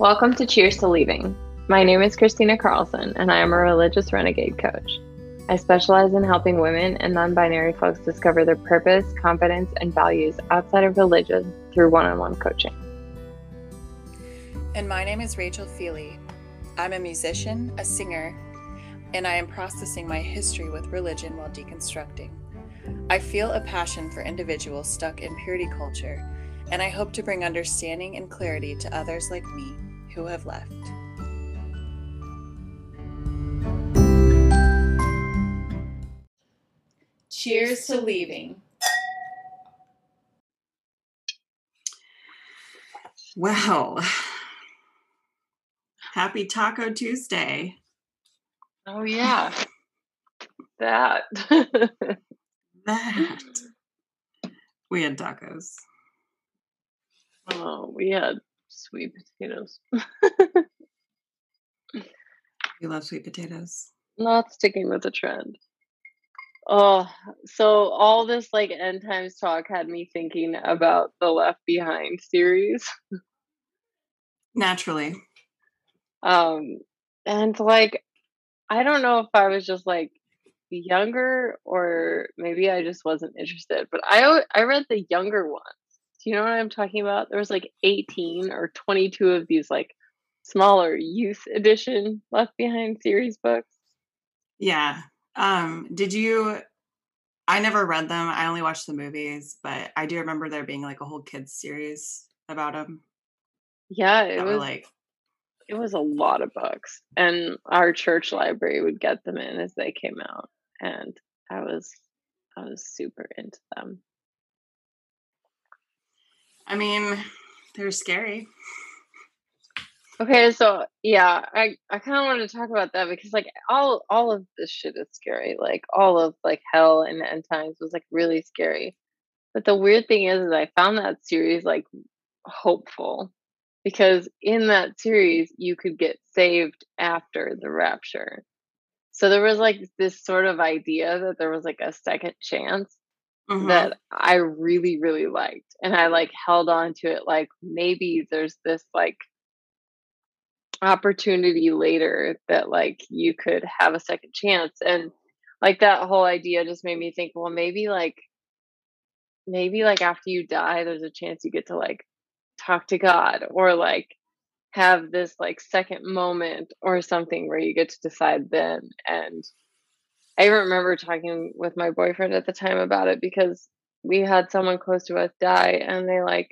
Welcome to Cheers to Leaving. My name is Christina Carlson, and I am a religious renegade coach. I specialize in helping women and non binary folks discover their purpose, confidence, and values outside of religion through one on one coaching. And my name is Rachel Feely. I'm a musician, a singer, and I am processing my history with religion while deconstructing. I feel a passion for individuals stuck in purity culture, and I hope to bring understanding and clarity to others like me who have left. Cheers to leaving. Well, happy Taco Tuesday. Oh, yeah. that. that. We had tacos. Oh, we had sweet potatoes. you love sweet potatoes. Not sticking with the trend. Oh, so all this like end times talk had me thinking about the Left Behind series. Naturally. Um, and like, I don't know if I was just like younger or maybe I just wasn't interested, but I I read the younger ones. Do you know what I'm talking about? There was like 18 or 22 of these like smaller youth edition Left Behind series books. Yeah. Um, did you I never read them. I only watched the movies, but I do remember there being like a whole kids series about them. Yeah, it was like it was a lot of books, and our church library would get them in as they came out, and I was I was super into them. I mean, they're scary. Okay, so yeah, I I kind of wanted to talk about that because like all all of this shit is scary. Like all of like hell and end times was like really scary. But the weird thing is, is I found that series like hopeful because in that series you could get saved after the rapture. So there was like this sort of idea that there was like a second chance mm-hmm. that I really really liked, and I like held on to it. Like maybe there's this like opportunity later that like you could have a second chance and like that whole idea just made me think well maybe like maybe like after you die there's a chance you get to like talk to god or like have this like second moment or something where you get to decide then and i remember talking with my boyfriend at the time about it because we had someone close to us die and they like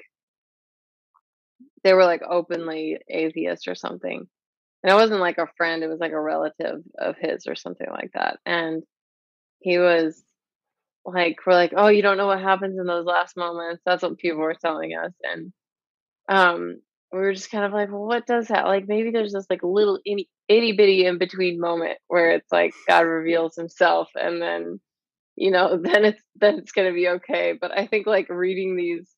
they were like openly atheist or something. And it wasn't like a friend, it was like a relative of his or something like that. And he was like, we're like, oh, you don't know what happens in those last moments. That's what people were telling us. And um, we were just kind of like, well, what does that? Like, maybe there's this like little itty bitty in between moment where it's like God reveals himself and then, you know, then it's, then it's going to be okay. But I think like reading these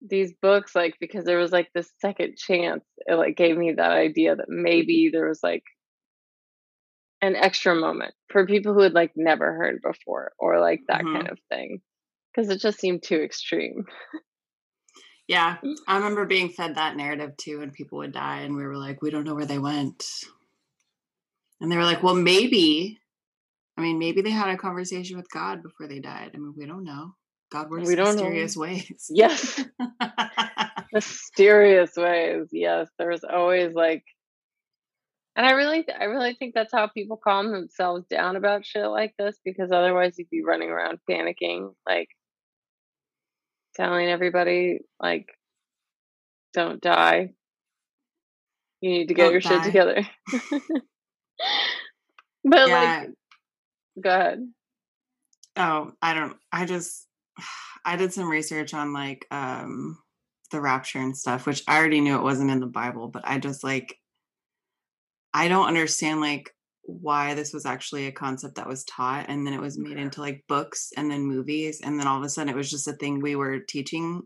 these books like because there was like this second chance it like gave me that idea that maybe there was like an extra moment for people who had like never heard before or like that mm-hmm. kind of thing because it just seemed too extreme yeah i remember being fed that narrative too when people would die and we were like we don't know where they went and they were like well maybe i mean maybe they had a conversation with god before they died i mean we don't know God works we don't mysterious know. ways. Yes. mysterious ways. Yes. There's always like and I really I really think that's how people calm themselves down about shit like this because otherwise you'd be running around panicking, like telling everybody like don't die. You need to get don't your die. shit together. but yeah. like go ahead. Oh, I don't I just I did some research on like um the rapture and stuff, which I already knew it wasn't in the Bible, but I just like I don't understand like why this was actually a concept that was taught and then it was made into like books and then movies and then all of a sudden it was just a thing we were teaching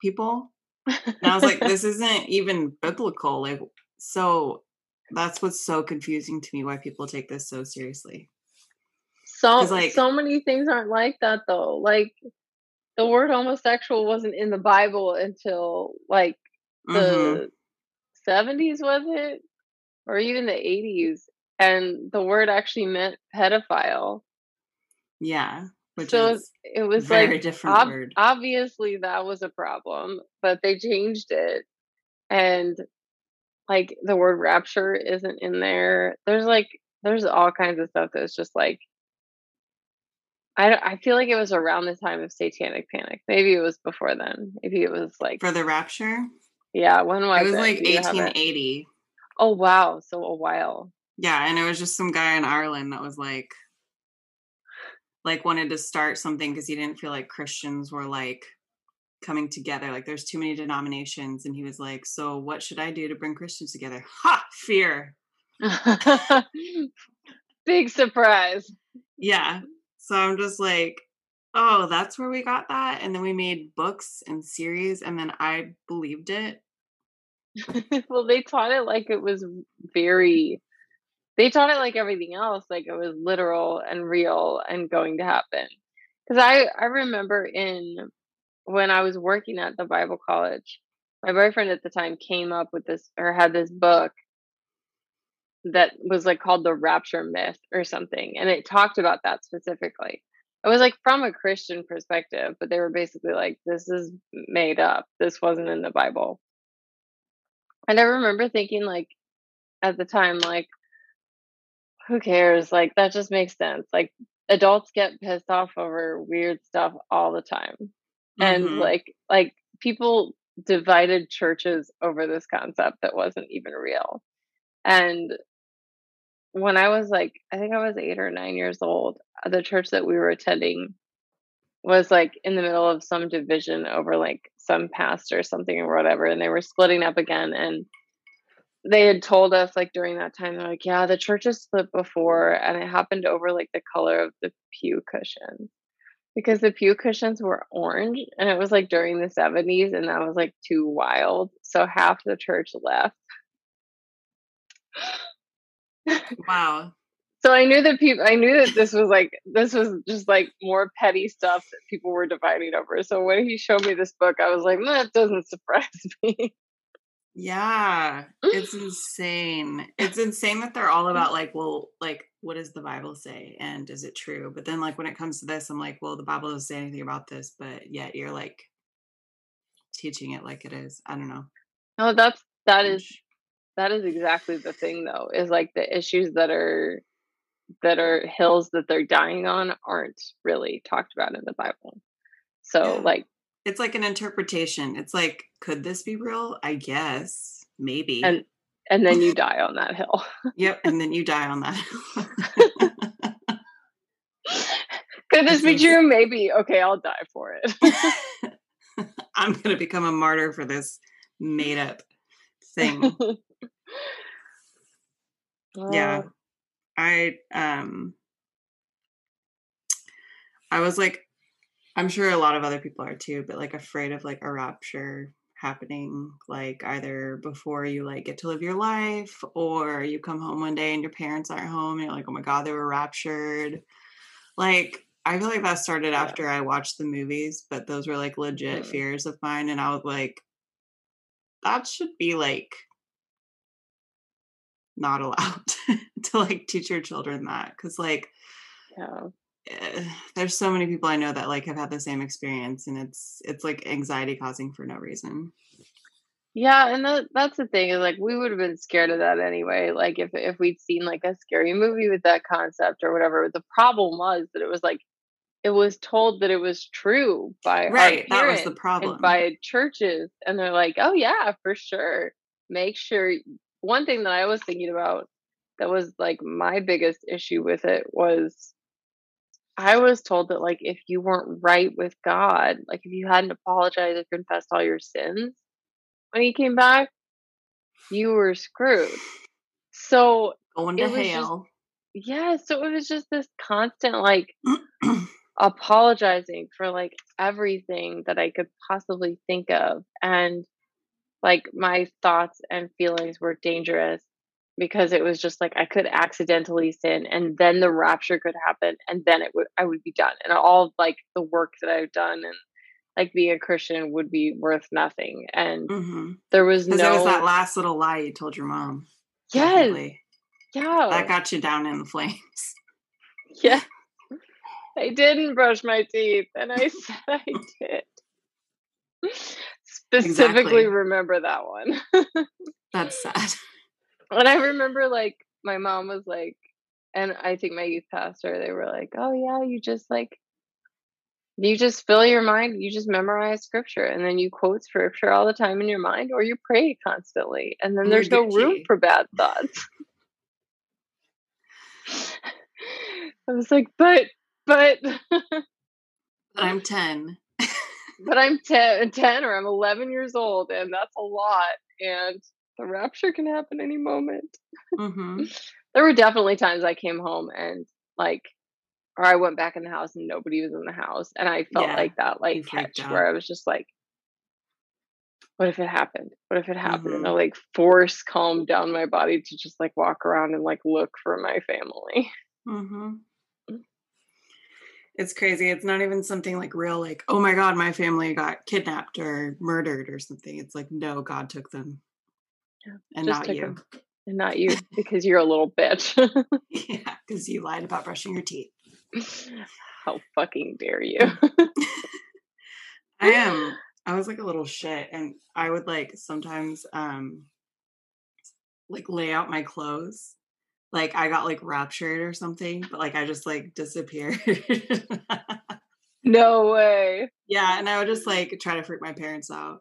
people. And I was like this isn't even biblical like so that's what's so confusing to me why people take this so seriously. So like so many things aren't like that though. Like the word homosexual wasn't in the Bible until like mm-hmm. the 70s, was it? Or even the 80s. And the word actually meant pedophile. Yeah. Which so is it was very like different ob- word. obviously that was a problem, but they changed it. And like the word rapture isn't in there. There's like there's all kinds of stuff that's just like I I feel like it was around the time of Satanic Panic. Maybe it was before then. Maybe it was like For the rapture, yeah. When was it It was it? like Do you have it? 1880. Oh wow, so a while. Yeah, and it was just some guy in Ireland that was like like wanted to start something because he didn't feel like Christians were like coming together. Like there's too many denominations. And he was like, So what should I do to bring Christians together? Ha! Fear. Big surprise. Yeah. So I'm just like, oh, that's where we got that. And then we made books and series, and then I believed it. well, they taught it like it was very. They taught it like everything else, like it was literal and real and going to happen. Because I I remember in when I was working at the Bible college, my boyfriend at the time came up with this or had this book that was like called the Rapture Myth or something, and it talked about that specifically. It was like from a Christian perspective, but they were basically like, "This is made up. This wasn't in the Bible." And I remember thinking, like, at the time, like, who cares? Like, that just makes sense. Like, adults get pissed off over weird stuff all the time. And Mhm. like, like people divided churches over this concept that wasn't even real. And when I was like, I think I was eight or nine years old, uh, the church that we were attending was like in the middle of some division over like some pastor or something or whatever and they were splitting up again and they had told us like during that time they're like yeah the church has split before and it happened over like the color of the pew cushions because the pew cushions were orange and it was like during the 70s and that was like too wild so half the church left Wow. So I knew that people, I knew that this was like, this was just like more petty stuff that people were dividing over. So when he showed me this book, I was like, that doesn't surprise me. Yeah. It's insane. It's insane that they're all about like, well, like, what does the Bible say? And is it true? But then like when it comes to this, I'm like, well, the Bible doesn't say anything about this, but yet you're like teaching it like it is. I don't know. No, that's, that is that is exactly the thing though, is like the issues that are, that are hills that they're dying on aren't really talked about in the Bible. So Yeah. like, it's like an interpretation. It's like, could this be real? I guess. Maybe. and, and then you die on that hill. yep. And then you die on that. Could this be true? Maybe. Okay, I'll die for it. I'm gonna become a martyr for this made up thing. yeah. I um I was like I'm sure a lot of other people are too, but like afraid of like a rapture happening like either before you like get to live your life or you come home one day and your parents aren't home and you're like, "Oh my god, they were raptured." Like I feel like that started Yeah. after I watched the movies, but those were like legit Mm. fears of mine and I was like that should be like not allowed to like teach your children that because like yeah. Eh, there's so many people i know that like have had the same experience and it's it's like anxiety causing for no reason Yeah, and that that's the thing is like we would have been scared of that anyway. Like if if we'd seen like a scary movie with that concept or whatever. The problem was that it was like it was told that it was true by right that was the problem by churches, and they're like, oh yeah, for sure. Make sure. One thing that I was thinking about that was like my biggest issue with it was I was told that like if you weren't right with God, like if you hadn't apologized or confessed all your sins when he came back, you were screwed. So going to was just- hell yeah, so it was just this constant like apologizing for like everything that I could possibly think of. And like my thoughts and feelings were dangerous because it was just like I could accidentally sin and then the rapture could happen and then it would I would be done. And all of like the work that I've done and like being a Christian would be worth nothing. And Mm-hmm. there was no it was that last little lie you told your mom. Yes. Definitely. Yeah. That got you down in the flames. Yeah. I didn't brush my teeth and I said I did. Specifically Exactly. remember that one. That's sad. And I remember like my mom was like and I think my youth pastor, they were like, Oh yeah, you just like you just fill your mind, you just memorize scripture and then you quote scripture all the time in your mind or you pray constantly and then there's no room for bad thoughts. I was like, but but I'm 10. but I'm 10, 10 or I'm 11 years old, and that's a lot. And the rapture can happen any moment. Mm-hmm. There were definitely times I came home and like, or I went back in the house and nobody was in the house, and I felt Yeah, like that like catch where. I was just like, what if it happened? What if it happened? And Mhm. I like force calmed down my body to just like walk around and like look for my family. Mm-hmm. It's crazy. It's not even something like real, like, oh my God, my family got kidnapped or murdered or something. It's like, no, God took them. Yeah, And not you. 'em. And not you, because you're a little bitch. yeah, because you lied about brushing your teeth. How fucking dare you? I am. I was like a little shit, and I would like sometimes um like lay out my clothes. Like I got like raptured or something, but like I just like disappeared. no way. yeah, and I would just like try to freak my parents out.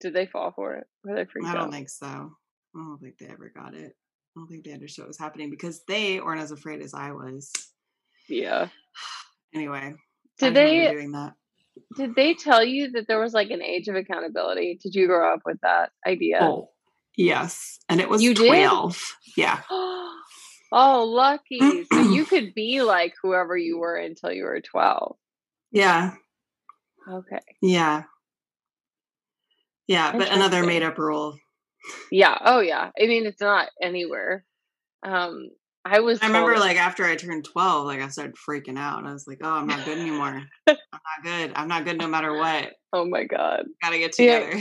Did they fall for it? Were they freaked out? I don't out? think so. I don't think they ever got it. I don't think they understood what was happening because they weren't as afraid as I was. Yeah. Anyway, Did they doing that? did they tell you that there was like an age of accountability? Did you grow up with that idea? Oh, yes, and it was You did? twelve. Yeah, oh, lucky. so you could be like whoever you were until you were 12. yeah, Okay. yeah, yeah. But another made-up rule. Yeah. Oh yeah. I mean, it's not anywhere. Um I was I remember, like after I turned twelve, like I started freaking out. I was like, "Oh, I'm not good anymore. I'm not good. I'm not good no matter what. oh my god. Gotta get together."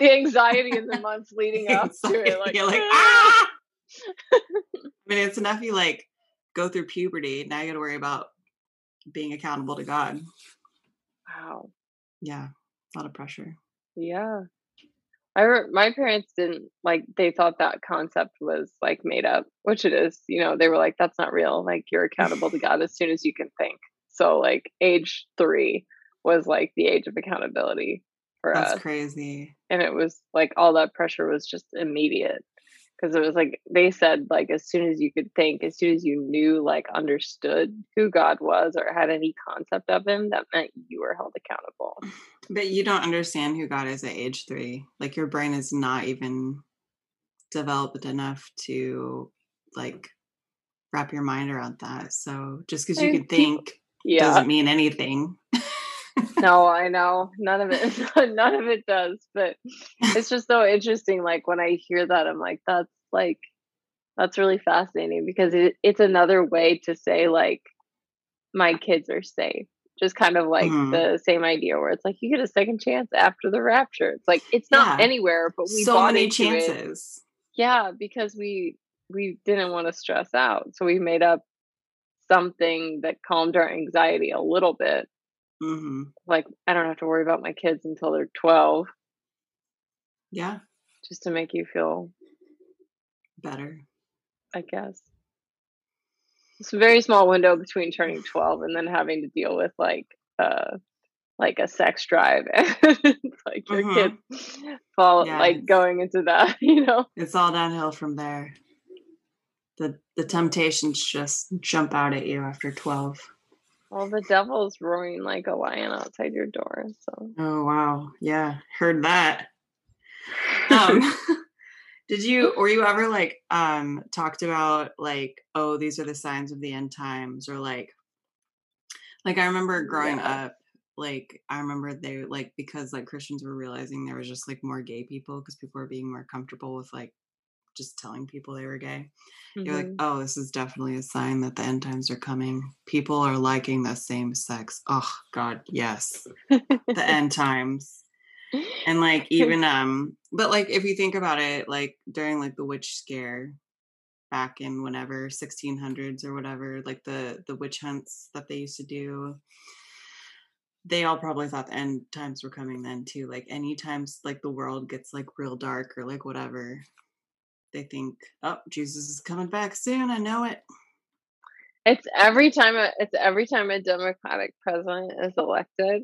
The anxiety in the months leading up to it like, you're like, "Ah!" ah! I mean, it's enough you like go through puberty. Now you got to worry about being accountable to God. Wow. Yeah, a lot of pressure. Yeah. I re- my parents didn't like they thought that concept was like made up, which it is. You know, they were like that's not real. Like you're accountable to God as soon as you can think. So like age 3 was like the age of accountability for That's us. crazy. and it was like all that pressure was just immediate because it was like they said like as soon as you could think as soon as you knew like understood who god was or had any concept of him that meant you were held accountable But you don't understand who God is at age three. Like your brain is not even developed enough to like wrap your mind around that. So just because you can think yeah doesn't mean anything. no i know none of it none of it does but it's just so interesting like when i hear that i'm like that's like that's really fascinating because it, it's another way to say like my kids are safe just kind of like Mhm. the same idea where it's like you get a second chance after the rapture it's like it's not Yeah. anywhere but we so bought many into it. chances. yeah because we we didn't want to stress out so we made up something that calmed our anxiety a little bit hmm like i don't have to worry about my kids until they're 12 Yeah, just to make you feel better. i guess it's a very small window between turning 12 and then having to deal with like uh like a sex drive and like your Mhm. kids fall Yeah, like going into that you know It's all downhill from there. The the temptations just jump out at you after twelve. Well the devil's roaring like a lion outside your door so Oh wow. Yeah. Heard that. Um did you were you ever like um talked about like, oh, these are the signs of the end times or like like I remember growing Yeah. up, like I remember they like because like Christians were realizing there was just like more gay people because people were being more comfortable with like just telling people they were gay. You're like, Mhm. oh, this is definitely a sign that the end times are coming. People are liking the same sex. Oh God, yes. The end times. And like even um but like if you think about it, like during like the witch scare back in whenever 1600s or whatever, like the the witch hunts that they used to do, they all probably thought the end times were coming then too. Like any times like the world gets like real dark or like whatever, they think, oh, Jesus is coming back soon. I know it. It's every time a, it's every time a Democratic president is elected.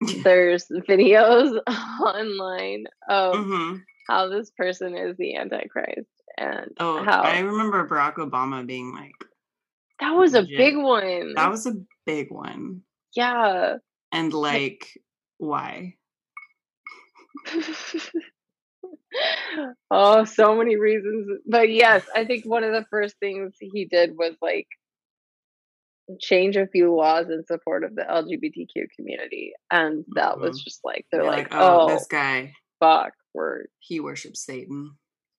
There's videos online of hmm how this person is the Antichrist and Oh, how I remember Barack Obama being like, that was a big one. that was a big one. yeah. And like, why? oh, so many reasons. But yes, I think one of the first things he did was like change a few laws in support of the LGBTQ community. And that was Mhm. just like, they're like, oh, oh, this guy, fuck, we're he worships Satan.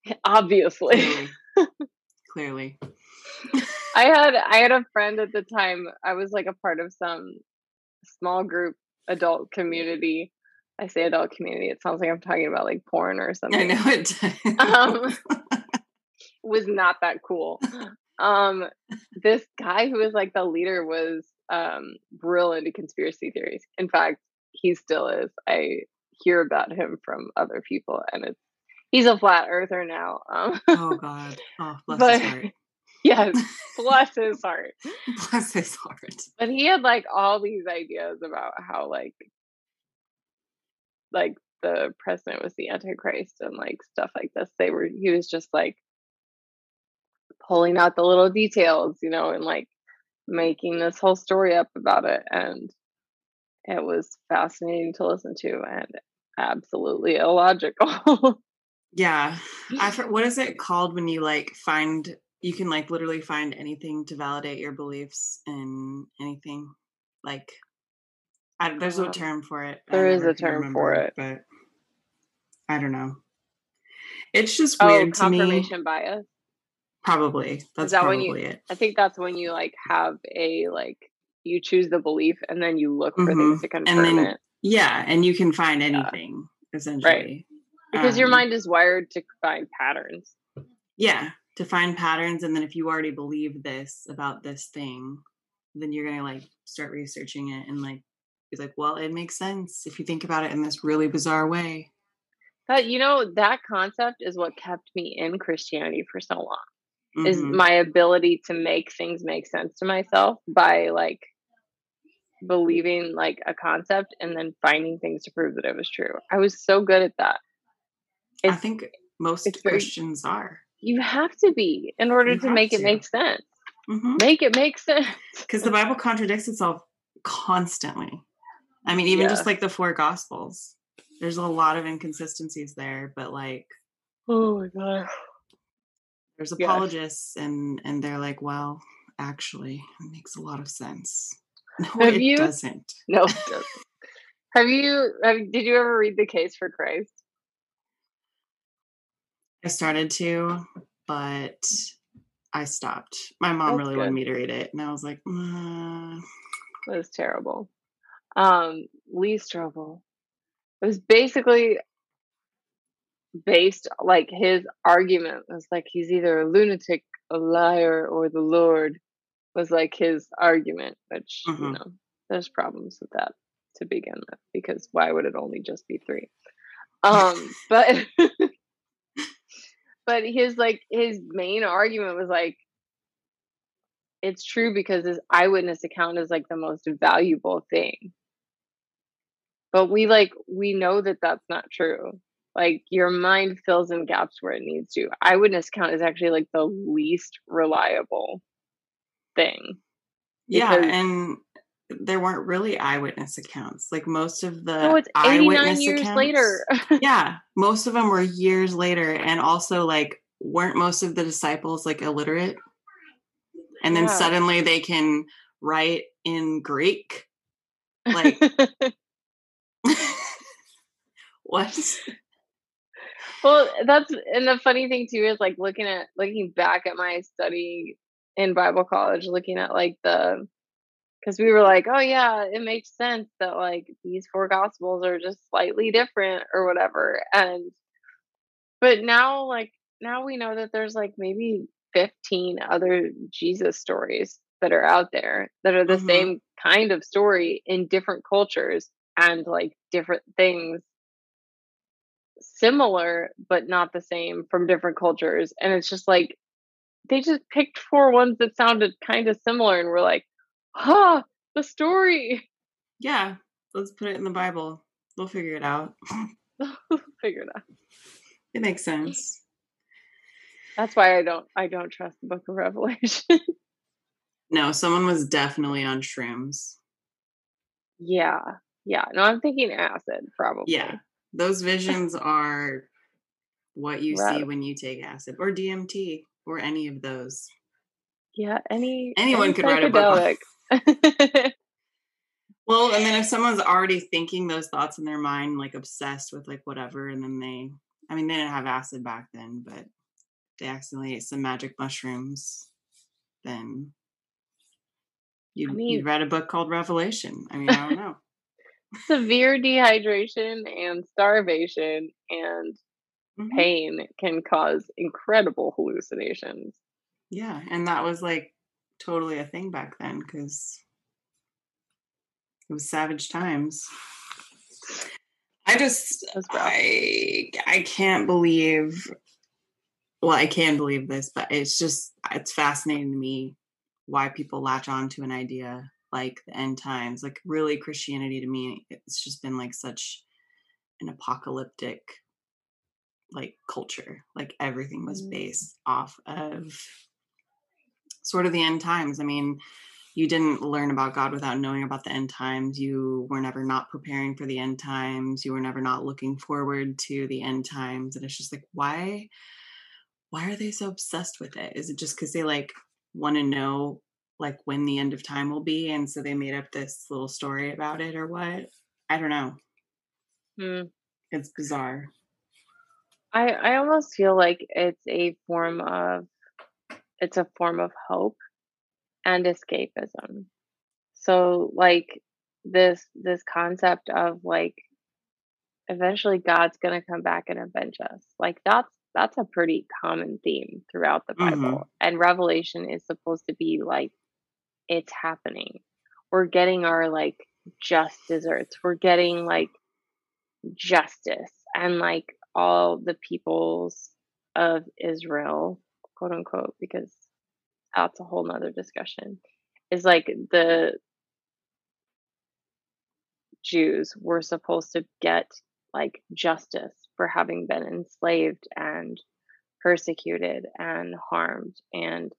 obviously. Clearly. Clearly. I had I had a friend at the time. I was like a part of some small group adult community. I say adult community. It sounds like I'm talking about like porn or something. I know it. Um, was not that cool. Um, this guy who was like the leader was um real into conspiracy theories. In fact, he still is. I hear about him from other people, and it's he's a flat earther now. Um, oh God. Oh, bless But- his heart. yes, bless his heart. Bless his heart. But he had like all these ideas about how like like the president was the antichrist and like stuff like this. They were he was just like pulling out the little details, you know, and like making this whole story up about it and it was fascinating to listen to and absolutely illogical. Yeah. I what is it called when you like find you can like literally find anything to validate your beliefs in anything like there's a Um, term for it. There is a term for it. but I don't know. It's just oh, weird to me. confirmation bias. Probably that's that when probably you- it. I think that's when you like have a like you choose the belief and then you look for Mhm. things to confirm then it Yeah, and you can find anything essentially. because your Um, mind is wired to find patterns. yeah to find patterns and then if you already believe this about this thing then you're gonna like start researching it and like be like well it makes sense if you think about it in this really bizarre way But you know that concept is what kept me in Christianity for so long. Is Mhm. my ability to make things make sense to myself by like believing like a concept and then finding things to prove that it was true. I was so good at that. i think most it's very- christians are You have to be in order You to make it make sense. because Make it make sense. Because the bible contradicts itself constantly i mean even just like the four gospels there's a lot of inconsistencies there but like Oh my god. there's apologists and and they're like well actually it makes a lot of sense no Have it you- doesn't No, it doesn't. have you have, did you ever read the case for Christ? I started to, but I stopped. My mom That's really wanted me to read it, and I was like, "Uh, It was terrible. Um, Lee Strobel. It was basically based like his argument was like he's either a lunatic, a liar, or the Lord was like his argument, which you Mhm. know, there's problems with that to begin with, because why would it only just be three? Um, but but his like his main argument was like it's true because his eyewitness account is like the most valuable thing but we like we know that that's not true like your mind fills in gaps where it needs to eyewitness account is actually like the least reliable thing yeah." And there weren't really eyewitness accounts. Like most of the oh it's 89 eyewitness years accounts, later yeah, most of them were years later, and also like weren't most of the disciples like illiterate? And then Yeah. suddenly they can write in Greek. Like what? well, that's and the funny thing too is like looking at looking back at my study in Bible college, looking at like the because we were like, oh yeah, it makes sense that like these four gospels are just slightly different or whatever. And but now like now we know that there's like maybe 15 other Jesus stories that are out there that are the mm-hmm. same kind of story in different cultures and like different things similar but not the same from different cultures and it's just like they just picked four ones that sounded kind of similar and we're like huh the story! Yeah let's put it in the bible. We'll figure it out. Figure it out. It makes sense. That's why i don't i don't trust the book of revelation. No someone was definitely on shrooms. Yeah yeah no i'm thinking acid probably yeah those visions are what you right. see when you take acid or DMT or any of those. Yeah, any anyone any could write a book. well, and then if someone's already thinking those thoughts in their mind, like obsessed with like whatever, and then they, I mean, they didn't have acid back then, but they accidentally ate some magic mushrooms, then you I mean, you read a book called Revelation. I mean, I don't know severe dehydration and starvation and mm-hmm. pain can cause incredible hallucinations. Yeah, and that was like totally a thing back then because it was savage times. I just I I can't believe well, I can believe this, but it's just it's fascinating to me why people latch on to an idea like the end times like really christianity to me it's just been like such an apocalyptic like culture like everything was mm. based off of sort of the end times. I mean you didn't learn about god without knowing about the end times. You were never not preparing for the end times. You were never not looking forward to the end times. And it's just like why why are they so obsessed with it? Is it just because they like want to know like when the end of time will be and so they made up this little story about it or what i don't know hmm. it's bizarre i i almost feel like it's a form of it's a form of hope and escapism so like this this concept of like eventually god's going to come back and avenge us like that's that's a pretty common theme throughout the bible mm-hmm. and revelation is supposed to be like it's happening. We're getting our like just desserts. We're getting like justice and like all the peoples of Israel, quote unquote, because that's a whole nother discussion. Is like the Jews were supposed to get like justice for having been enslaved and persecuted and harmed and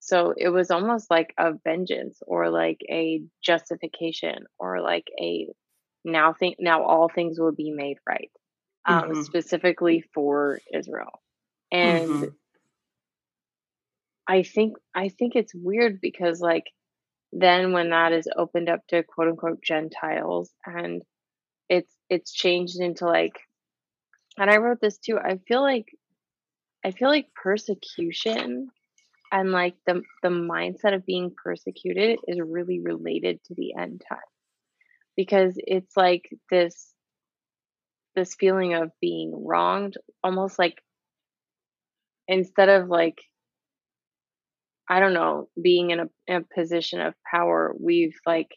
so it was almost like a vengeance or like a justification or like a now think now all things will be made right um, mm-hmm. specifically for israel and mm-hmm. i think i think it's weird because like then when that is opened up to quote unquote gentiles and it's it's changed into like and i wrote this too i feel like i feel like persecution and like the the mindset of being persecuted is really related to the end time. Because it's like this this feeling of being wronged almost like instead of like i don't know being in a, in a position of power we've like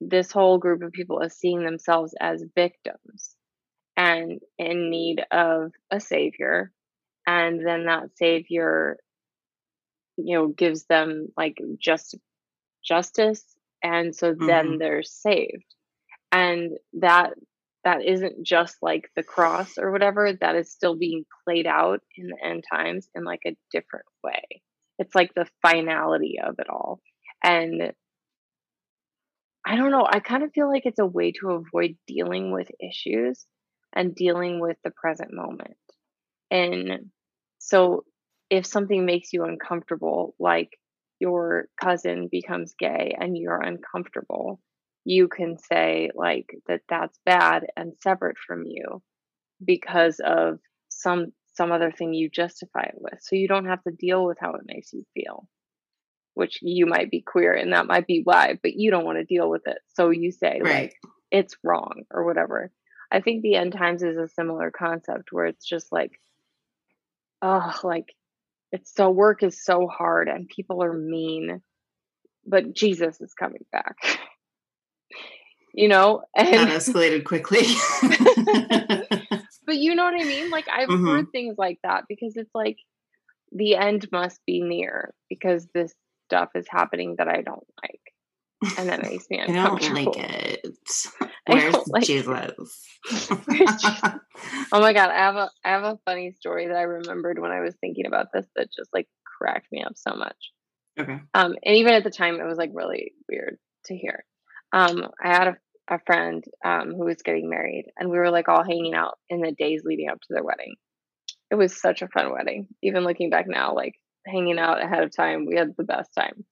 this whole group of people is seeing themselves as victims and in need of a savior and then that savior you know gives them like just justice and so mm-hmm. then they're saved. And that that isn't just like the cross or whatever that is still being played out in the end times in like a different way. It's like the finality of it all. And i don't know i kind of feel like it's a way to avoid dealing with issues and dealing with the present moment. And so if something makes you uncomfortable, like your cousin becomes gay and you're uncomfortable, you can say like that that's bad and separate from you. because of some some other thing you justify it with. So you don't have to deal with how it makes you feel. Which you might be queer and that might be why, but you don't want to deal with it. So you say Right. like it's wrong or whatever. I think the end times is a similar concept where it's just like oh like it's so work is so hard and people are mean but jesus is coming back you know that escalated quickly. but you know what i mean like i've Mhm. heard things like that because it's like the end must be near because this stuff is happening that i don't like and that makes me I don't uncomfortable like it. Where's like it. Jesus? Where's Jesus? oh my god i have a i have a funny story that i remembered when i was thinking about this that just like cracked me up so much okay. Um, and even at the time, it was like really weird to hear. Um, I had a, a friend um, who was getting married, and we were like all hanging out in the days leading up to their wedding. It was such a fun wedding. Even looking back now, like hanging out ahead of time, we had the best time.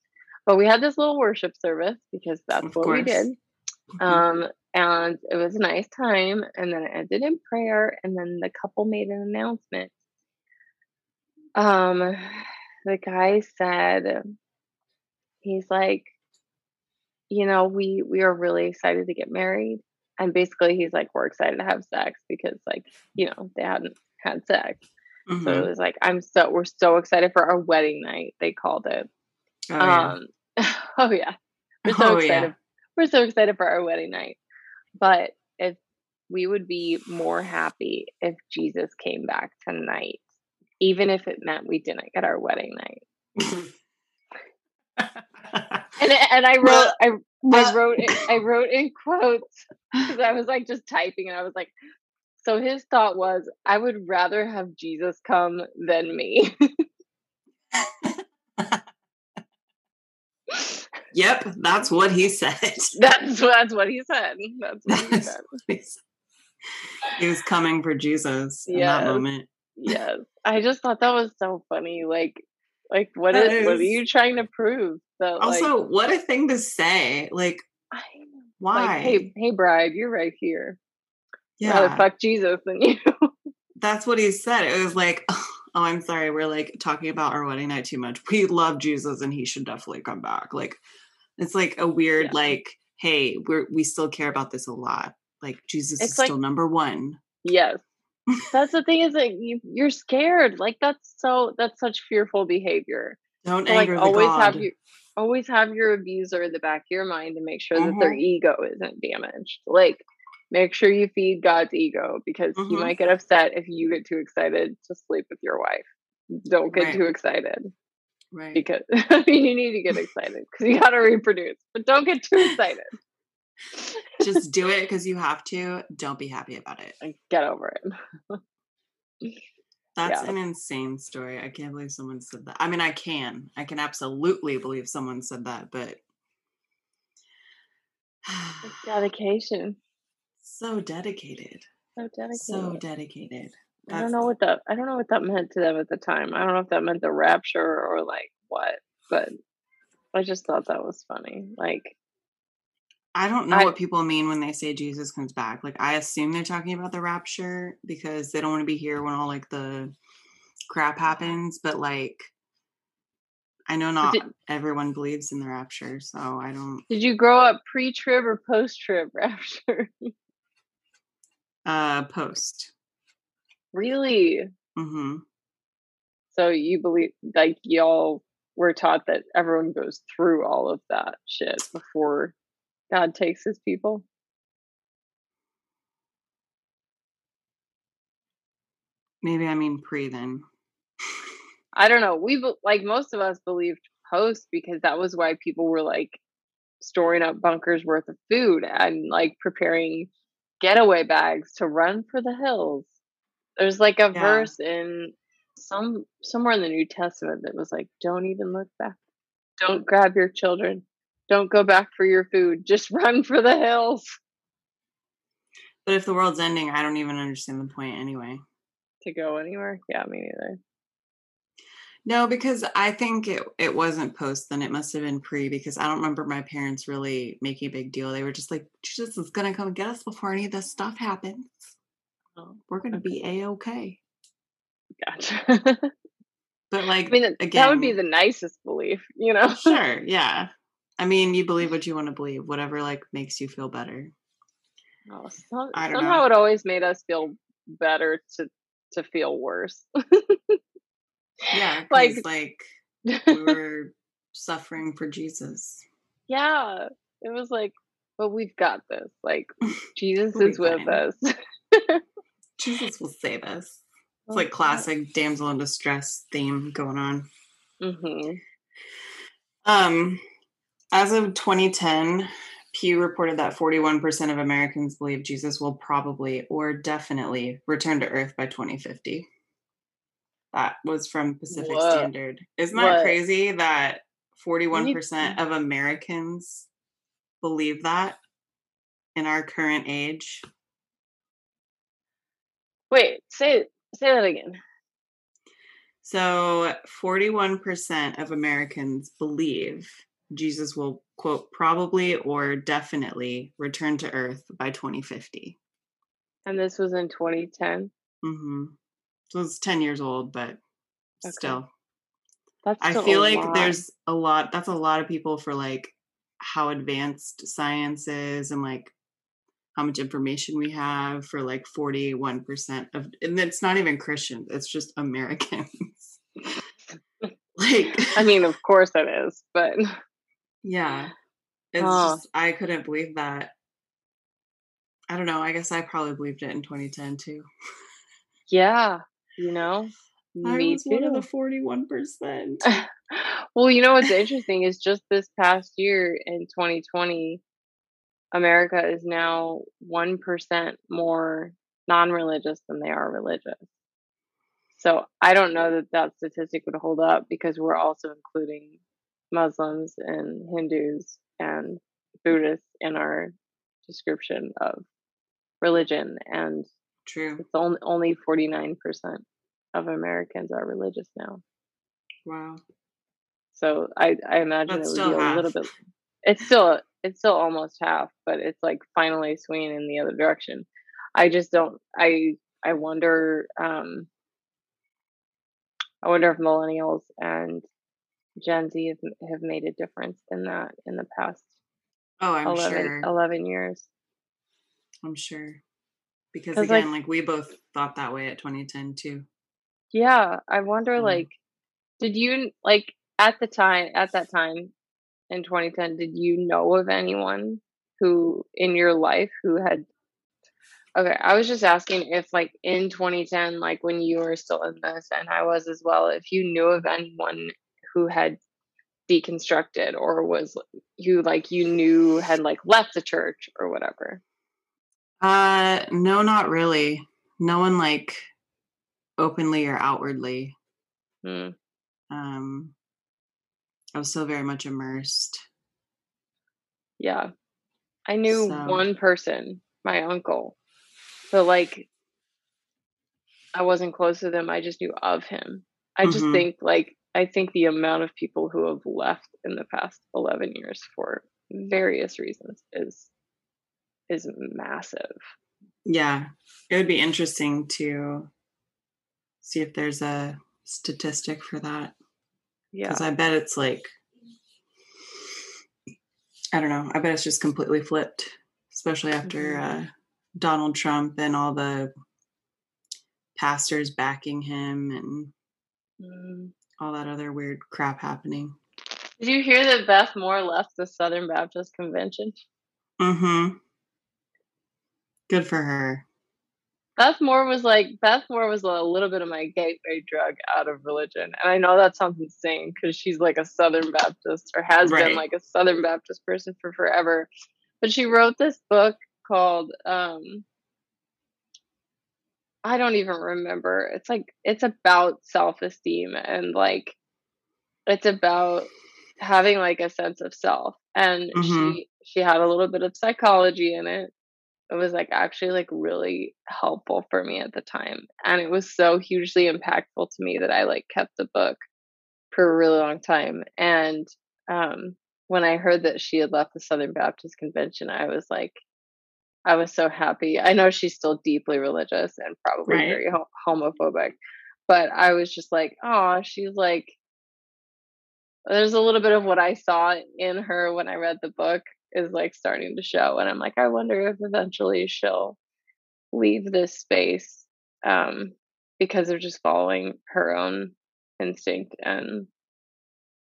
But we had this little worship service because that's Of what we course. did. Mhm. Um, and it was a nice time. And then it ended in prayer. And then the couple made an announcement. Um, the guy said, he's like, you know, we we are really excited to get married. And basically, he's like, we're excited to have sex because, like, you know, they hadn't had sex. So Mhm. it was like, I'm so we're so excited for our wedding night. They called it. Oh, yeah. Um, oh yeah, we're so Oh, excited. yeah. We're so excited for our wedding night. But if we would be more happy if Jesus came back tonight, even if it meant we didn't get our wedding night. And and I wrote I I wrote it, I wrote in quotes because I was like just typing and I was like, so his thought was, I would rather have Jesus come than me. yep, that's what he said. that's that's what he said. That's what he said. what he said. He was coming for Jesus in Yes. that moment. Yes, I just thought that was so funny. Like, like what That is, what are you trying to prove? That like, Also, what a thing to say. Like, I why? Like, hey, hey, bride, you're right here. Rather yeah, fuck Jesus than you. that's what he said. It was like, oh, I'm sorry, we're like talking about our wedding night too much. We love Jesus and he should definitely come back. Like, it's like a weird, Yeah. like, hey, we're we still care about this a lot. Like, Jesus It's is like- still number one. Yes. That's the thing is that you you're scared. Like that's so that's such fearful behavior. Don't So, like anger the always God. have your always have your abuser in the back of your mind to make sure that their Mhm. ego isn't damaged. Like make sure you feed God's ego because he Mhm. might get upset if you get too excited to sleep with your wife. Don't get Right. too excited right. because I mean you need to get excited because you got to reproduce, but don't get too excited. Just do it because you have to. Don't be happy about it. Like, get over it. That's Yeah. an insane story. I can't believe someone said that. I mean, I can. I can absolutely believe someone said that, but dedication. so dedicated. So dedicated. So dedicated. I don't know what that I don't know what that meant to them at the time. I don't know if that meant the rapture or like what, but I just thought that was funny. Like I don't know I- what people mean when they say Jesus comes back. Like I assume they're talking about the rapture because they don't want to be here when all like the crap happens, but like I know not did- everyone believes in the rapture, so I don't did you grow up pre-trib or post-trib rapture? uh post. Really? Mhm. So you believe like y'all were taught that everyone goes through all of that shit before God takes his people? Maybe I mean pre then. I don't know. We like most of us believed post because that was why people were like storing up bunkers worth of food and like preparing getaway bags to run for the hills. There's like a Yeah. verse in some somewhere in the New Testament that was like, "Don't even look back. Don't grab your children. Don't go back for your food. Just run for the hills." But if the world's ending, I don't even understand the point anyway. To go anywhere? Yeah, me neither. No, because I think it it wasn't post then it must have been pre because I don't remember my parents really making a big deal. They were just like, Jesus is gonna come get us before any of this stuff happens. Oh, we're gonna be a okay. gotcha. But like I mean, that- again, that would be the nicest belief, you know? sure, yeah. I mean, you believe what you want to believe, whatever like makes you feel better. Oh, some, I don't somehow know. it always made us feel better to to feel worse. Yeah, Like- like, we were suffering for Jesus. yeah, it was like, but we've got this. Like Jesus is with us. Jesus will save us. Oh, It's like classic damsel in distress theme going on. hmm Um, as of 2010, Pew reported that 41% of Americans believe Jesus will probably or definitely return to Earth by 2050. That was from Pacific What? Standard. Isn't that What? crazy that 41% of Americans believe that in our current age? Wait, say say that again. So 41% of Americans believe Jesus will, quote, probably or definitely return to Earth by 2050. And this was in 2010. Mm-hmm. So it's 10 years old, but Okay. still. That's I feel like lot. there's a lot, that's a lot of people for like how advanced science is and like how much information we have for like 41% of, and it's not even Christians, it's just Americans. like, I mean, of course it is, but Yeah. It's Oh. just I couldn't believe that. I don't know. I guess I probably believed it in 2010 too. yeah, you know, I me was one of the 41%. well, you know what's interesting is just this past year in 2020, America is now 1% more non religious than they are religious. So I don't know that that statistic would hold up because we're also including Muslims and Hindus and Buddhists in our description of religion. And True. it's only, only 49% of Americans are religious now. Wow. So I I imagine That's it would be a little bit. It's still it's still almost half, but it's like finally swinging in the other direction. I just don't. I I wonder. Um, I wonder if millennials and Gen Z have have made a difference in that in the past Oh, I'm 11, sure. 11 years. I'm sure. Because 'Cause, like- again, like, we both thought that way at 2010 too. Yeah, I wonder. Mm. Like, did you like at the time at that time in 2010? Did you know of anyone who in your life who had? Okay, I was just asking if, like, in 2010, like when you were still in this, and I was as well, if you knew of anyone who had deconstructed or was who like you knew had like left the church or whatever. Uh, no, not really. No one like openly or outwardly. Hmm. Um, I was still very much immersed. Yeah. I knew So- one person, my uncle, but like I wasn't close to them. I just knew of him. I just Mhm. think like I think the amount of people who have left in the past 11 years for various reasons is is massive. Yeah, it would be interesting to see if there's a statistic for that Yeah. because I bet it's like I don't know. I bet it's just completely flipped, especially after Mhm. uh, Donald Trump and all the pastors backing him and Mm. all that other weird crap happening. Did you hear that Beth Moore left the Southern Baptist Convention? Mm-hmm. Good for her. Beth Moore was like Beth Moore was a little bit of my gateway drug out of religion, and I know that sounds insane because she's like a Southern Baptist or has Right. been like a Southern Baptist person for forever. But she wrote this book called um, I don't even remember. It's like it's about self esteem and like it's about having like a sense of self, and Mhm. she she had a little bit of psychology in it it was like actually like really helpful for me at the time and it was so hugely impactful to me that i like kept the book for a really long time and um when i heard that she had left the southern baptist convention i was like I was so happy. I know she's still deeply religious and probably Right. very ho- homophobic, but I was just like, oh, she's like, there's a little bit of what I saw in her when I read the book is like starting to show. And I'm like, I wonder if eventually she'll leave this space um, because of just following her own instinct and,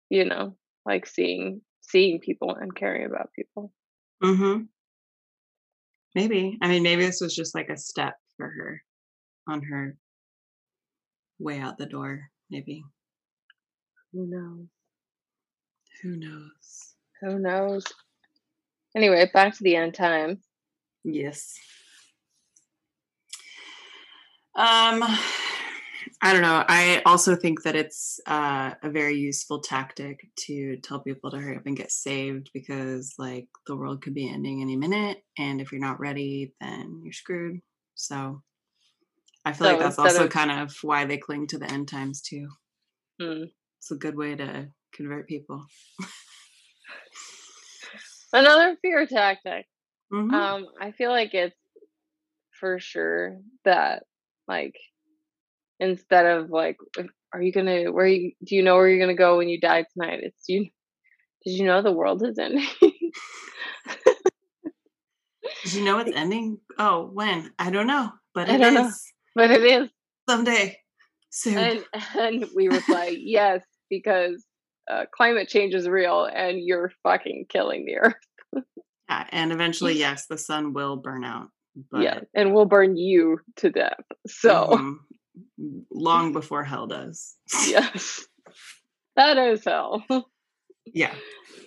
you know, like seeing seeing people and caring about people. Mm-hmm. Maybe. I mean, maybe this was just like a step for her on her way out the door. Maybe. Who knows? Who knows? Who knows? Anyway, back to the end time. Yes. Um, I don't know. I also think that it's uh, a very useful tactic to tell people to hurry up and get saved because, like, the world could be ending any minute, and if you're not ready, then you're screwed. So, I feel like that's also of- kind of why they cling to the end times too. Hmm. It's a good way to convert people. Another fear tactic. Mhm. Um, I feel like it's for sure that like instead of like are you gonna where you do you know where you're gonna go when you die tonight? It's you did you know the world is ending? Did you know it's ending? Oh, when? I don't know, but I don't know. but it is. someday soon. And and we reply, yes, because uh, climate change is real and you're fucking killing the earth. Yeah, and eventually, yes, the sun will burn out. But yeah. And we'll burn you to death. So mhm, long before hell does. yes. That is hell. Yeah.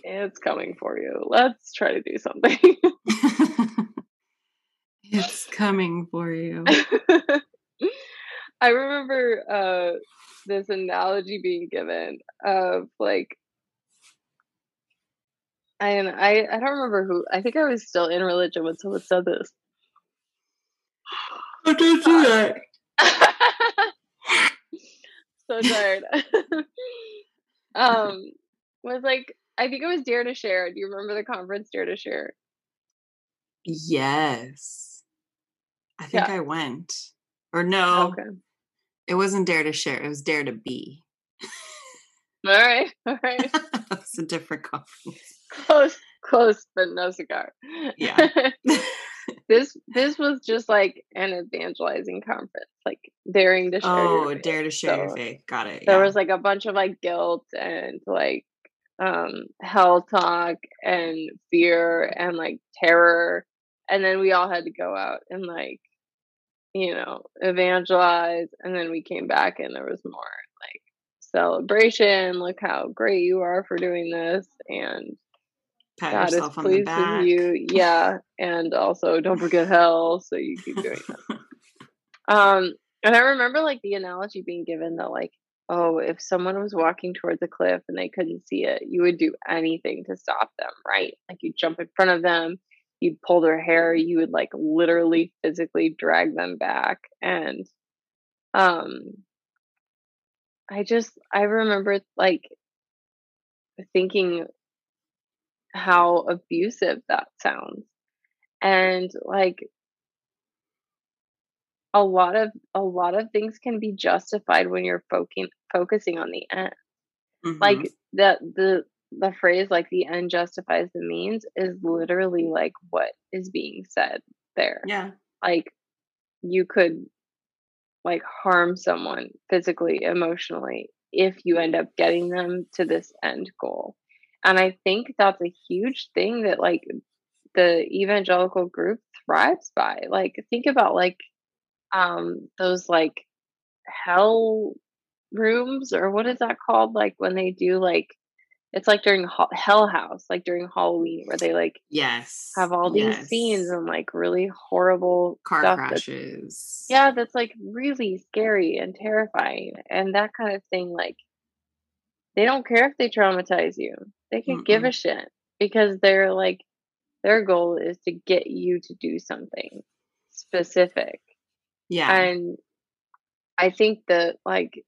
It's coming for you. Let's try to do something. it's coming for you. I remember uh, this analogy being given of like, and I I don't remember who. I think I was still in religion when someone said this. Don't do that. so tired. um, was like I think it was Dare to Share. Do you remember the conference Dare to Share? Yes. I think Yeah. I went. Or no, Okay. It wasn't Dare to Share. It was Dare to Be. All right. All right. That's a different conference. close, close, but no cigar. Yeah. this this was just like an evangelizing conference, like daring to share. Oh. Dare to Share Your Faith. Got it. There was like a bunch of like guilt and like um hell talk and fear and like terror, and then we all had to go out and like you know evangelize, and then we came back and there was more like celebration. Look how great you are for doing this, and Pat God is yourself on the pleased with you. Yeah. And also don't forget hell. So you keep doing that. Um, and I remember like the analogy being given that like, oh, if someone was walking towards a cliff and they couldn't see it, you would do anything to stop them, right? Like you'd jump in front of them, you'd pull their hair, you would like literally physically drag them back. And um I just I remember like thinking how abusive that sounds. And like a lot of a lot of things can be justified when you're focusing focusing on the end. Mhm. Like that the the phrase like the end justifies the means is literally like what is being said there. yeah. Like you could like harm someone physically, emotionally if you end up getting them to this end goal. And I think that's a huge thing that like the evangelical group thrives by. Like think about like um those like hell rooms or what is that called like when they do like it's like during ha- hell house like during halloween where they like Yes. have all these yes. scenes and like really horrible car stuff that's crashes. yeah that's like really scary and terrifying and that kind of thing like they don't care if they traumatize you they can give a shit because they're like their goal is to get you to do something specific Yeah. and i think that like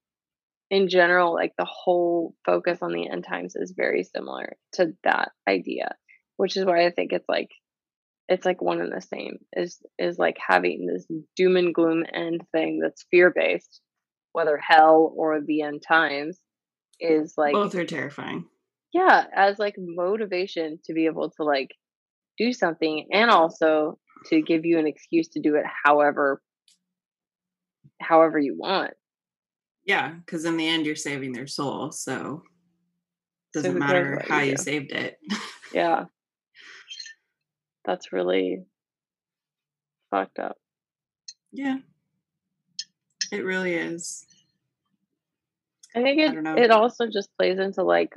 in general like the whole focus on the end times is very similar to that idea which is why i think it's like it's like one and the same is is like having this doom and gloom end thing that's fear based whether hell or the end times is like both are terrifying. Yeah as like motivation to be able to like do something and also to give you an excuse to do it however however you want yeah because in the end you're saving their soul so it doesn't cares matter how you you saved it. Yeah. That's really fucked up. Yeah. It really is. I think it don't it also just plays into like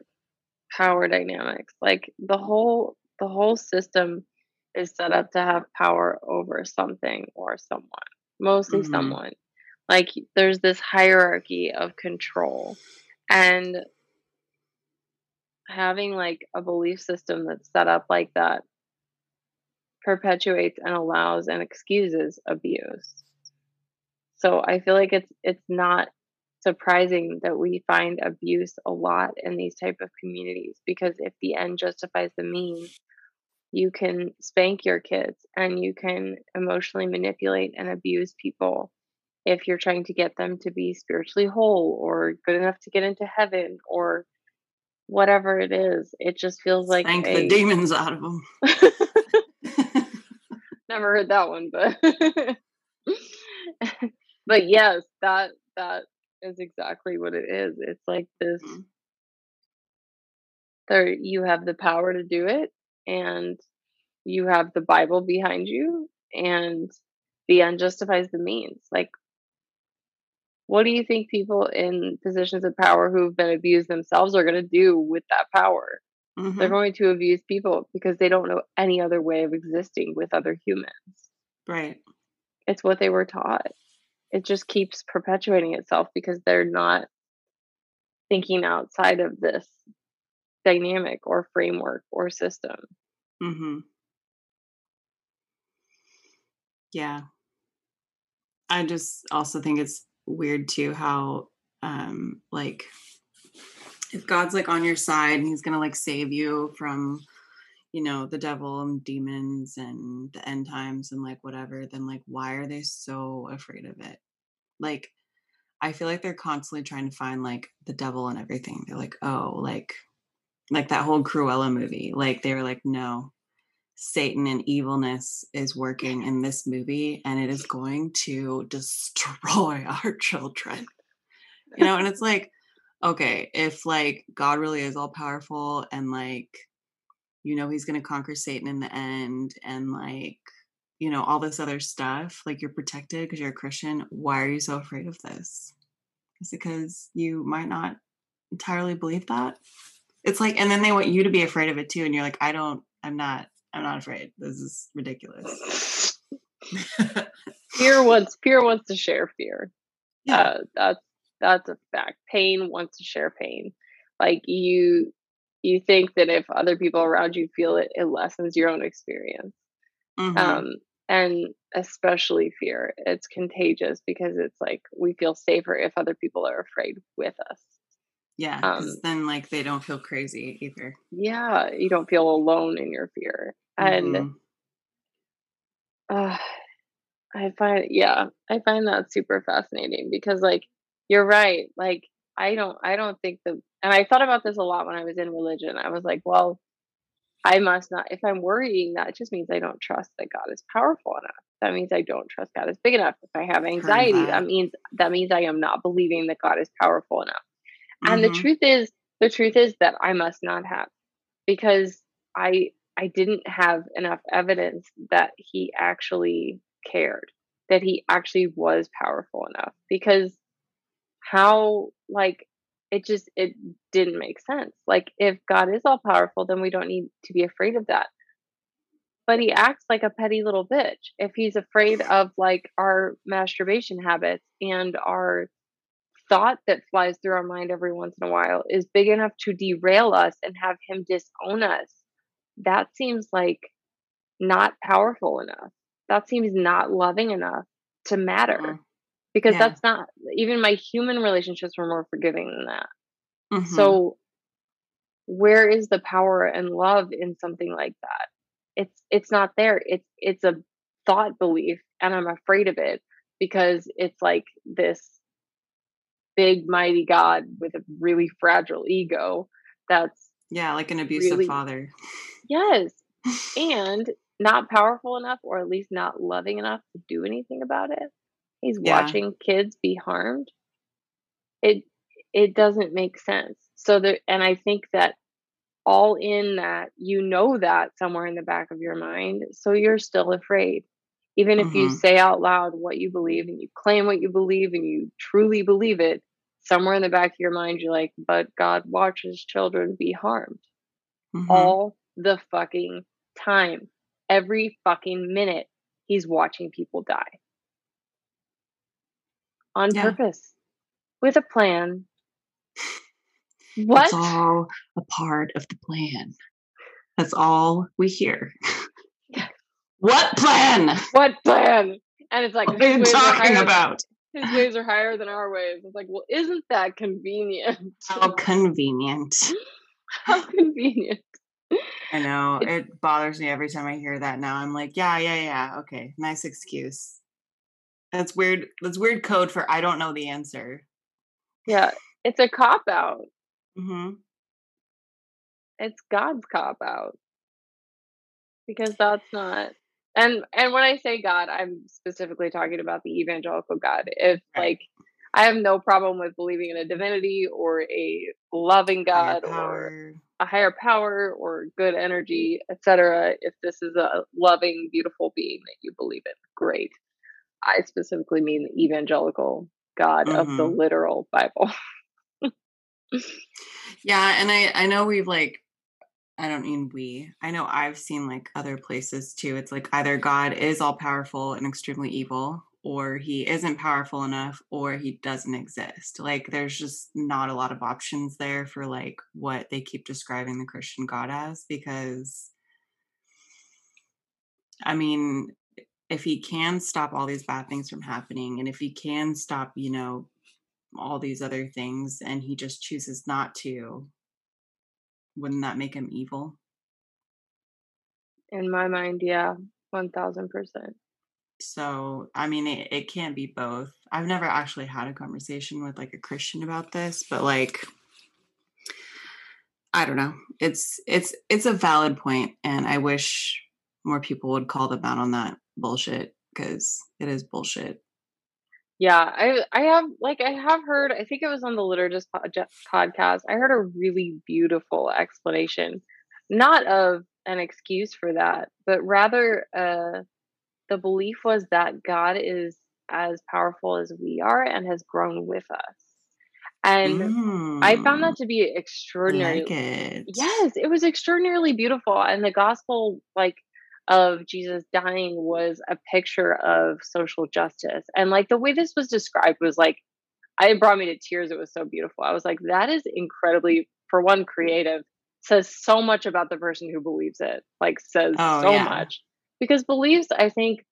power dynamics. Like the whole the whole system is set up to have power over something or someone, mostly Mhm. someone. Like there's this hierarchy of control and having like a belief system that's set up like that perpetuates and allows and excuses abuse. So I feel like it's it's not surprising that we find abuse a lot in these type of communities because if the end justifies the means you can spank your kids and you can emotionally manipulate and abuse people if you're trying to get them to be spiritually whole or good enough to get into heaven or whatever it is it just feels like Thank a- the demons out of them never heard that one but but yes that that is exactly what it is. It's like this Mhm. there you have the power to do it and you have the bible behind you and the end justifies the means. Like what do you think people in positions of power who've been abused themselves are going to do with that power they're Mhm. going to abuse people because they don't know any other way of existing with other humans right it's what they were taught. It just keeps perpetuating itself because they're not thinking outside of this dynamic or framework or system. Mm-hmm. Yeah. I just also think it's weird too how um like if God's like on your side and he's gonna like save you from you know the devil and demons and the end times and like whatever, then like why are they so afraid of it? Like I feel like they're constantly trying to find like the devil and everything. They're like, oh, like like that whole Cruella movie. Like they were like, no, Satan and evilness is working in this movie and it is going to destroy our children. You know, and it's like, okay, if like God really is all powerful and like, you know, he's going to conquer Satan in the end and like, you know, all this other stuff, like you're protected because you're a Christian. Why are you so afraid of this? Is it because you might not entirely believe that? It's like, and then they want you to be afraid of it too. And you're like, I don't, I'm not, I'm not afraid. This is ridiculous. Fear wants fear wants to share fear. yeah. Uh, that's that's a fact. Pain wants to share pain. Like you you think that if other people around you feel it, it lessens your own experience. Mhm. Um, and especially fear. It's contagious because it's like we feel safer if other people are afraid with us. Yeah. um, then like they don't feel crazy either. Yeah, you don't feel alone in your fear. And Mhm. uh, I find, yeah, I find that super fascinating because, like, you're right. Like, I don't, I don't think the, and I thought about this a lot when I was in religion. I was like, well, I must not, if I'm worrying, that just means I don't trust that God is powerful enough. That means I don't trust God is big enough. If I have anxiety, that. means, that means I am not believing that God is powerful enough. And the Mhm. truth is, the truth is that I must not have because I I didn't have enough evidence that he actually cared, that he actually was powerful enough. Because how like it just it didn't make sense. Like if God is all powerful, then we don't need to be afraid of that. But he acts like a petty little bitch. If he's afraid of like our masturbation habits and our thought that flies through our mind every once in a while is big enough to derail us and have him disown us, that seems like not powerful enough. That seems not loving enough to matter. Mhm. Because Yeah. that's not even my human relationships were more forgiving than that. Mhm. So where is the power and love in something like that? it's it's not there. It's it's a thought belief and I'm afraid of it because it's like this big mighty god with a really fragile ego that's yeah, like an abusive really- father. yes and not powerful enough or at least not loving enough to do anything about it. He's Yeah. watching kids be harmed. It it doesn't make sense. So there and I think that all in that you know that somewhere in the back of your mind, so you're still afraid. Even if you Mhm. say out loud what you believe and you claim what you believe and you truly believe it, somewhere in the back of your mind you're like, but God watches children be harmed Mhm. all the fucking time. Every fucking minute, he's watching people die on Yeah. purpose with a plan. What? It's all a part of the plan. That's all we hear. what plan? What plan? And it's like, What are you talking about? His waves are higher than our waves. It's like, well, isn't that convenient? How convenient. How convenient. I know. It- It bothers me every time I hear that now. I'm like, yeah, yeah, yeah. Okay. Nice excuse. That's weird. That's weird code for I don't know the answer. Yeah, it's a cop out. Mm-hmm. it's God's cop out because that's not and and when I say God, I'm specifically talking about the evangelical God. If like I have no problem with believing in a divinity or a loving God or a higher power or good energy, etc. If this is a loving, beautiful being that you believe in, great. I specifically mean the evangelical God of the Mhm. literal Bible. Yeah, and I I know we've like I don't mean we. I know I've seen like other places too. It's like either God is all powerful and extremely evil or he isn't powerful enough or he doesn't exist. Like there's just not a lot of options there for like what they keep describing the Christian God as because I mean if he can stop all these bad things from happening and if he can stop, you know, all these other things and he just chooses not to wouldn't that make him evil? In my mind, yeah, one thousand percent. so i mean it, it can't be both. I've never actually had a conversation with like a christian about this but like i don't know. It's it's it's a valid point and i wish more people would call them out on that bullshit because it is bullshit Yeah, I I have like I have heard. I think it was on the Liturgist podcast. I heard a really beautiful explanation, not of an excuse for that, but rather uh, the belief was that God is as powerful as we are and has grown with us. And I found Mm, that to be extraordinary. like it Yes, it was extraordinarily beautiful. And the gospel, like, of Jesus dying was a picture of social justice. And, like, the way this was described was like, I it brought me to tears. It was so beautiful. I was like, that is incredibly, for one, creative, says so much about the person who believes it, like, says Oh, so yeah. much. Because beliefs, I think,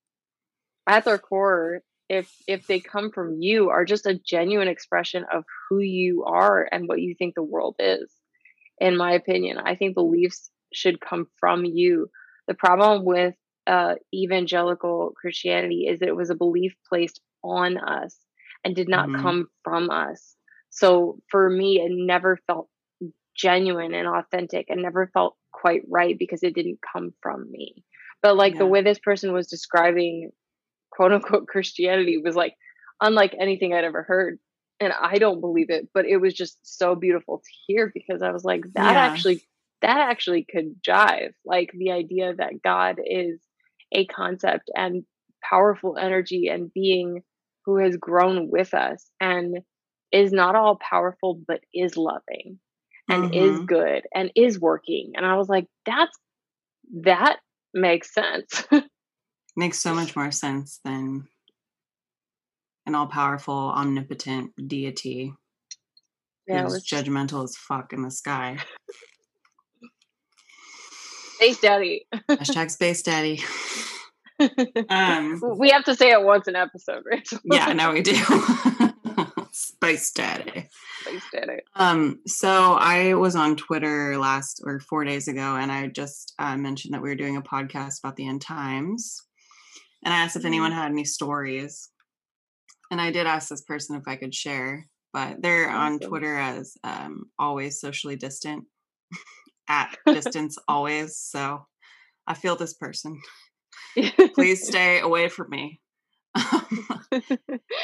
at their core, if if they come from you, are just a genuine expression of who you are and what you think the world is in my opinion. I think beliefs should come from you. The problem with uh, evangelical Christianity is that it was a belief placed on us and did not Mhm. come from us. So for me, it never felt genuine and authentic and never felt quite right because it didn't come from me. But like the way this person was describing quote unquote Christianity was like unlike anything I'd ever heard. And I don't believe it, but it was just so beautiful to hear because I was like, that Yeah. actually, that actually could jive. Like the idea that God is a concept and powerful energy and being who has grown with us and is not all powerful, but is loving and is Mhm. good and is working. And I was like, that's, that makes sense. makes so much more sense than an all-powerful omnipotent deity yeah, who's was judgmental as fuck in the sky Space Daddy. hashtag space daddy um we have to say it once an episode, right? yeah now we do space daddy Space Daddy. Um, so I was on Twitter last or four days ago, and I just uh, mentioned that we were doing a podcast about the end times, and I asked if anyone Mm-hmm. had any stories, and I did ask this person if I could share, but they're on Twitter as um, always socially distant, at distance always. So I feel this person. Please stay away from me.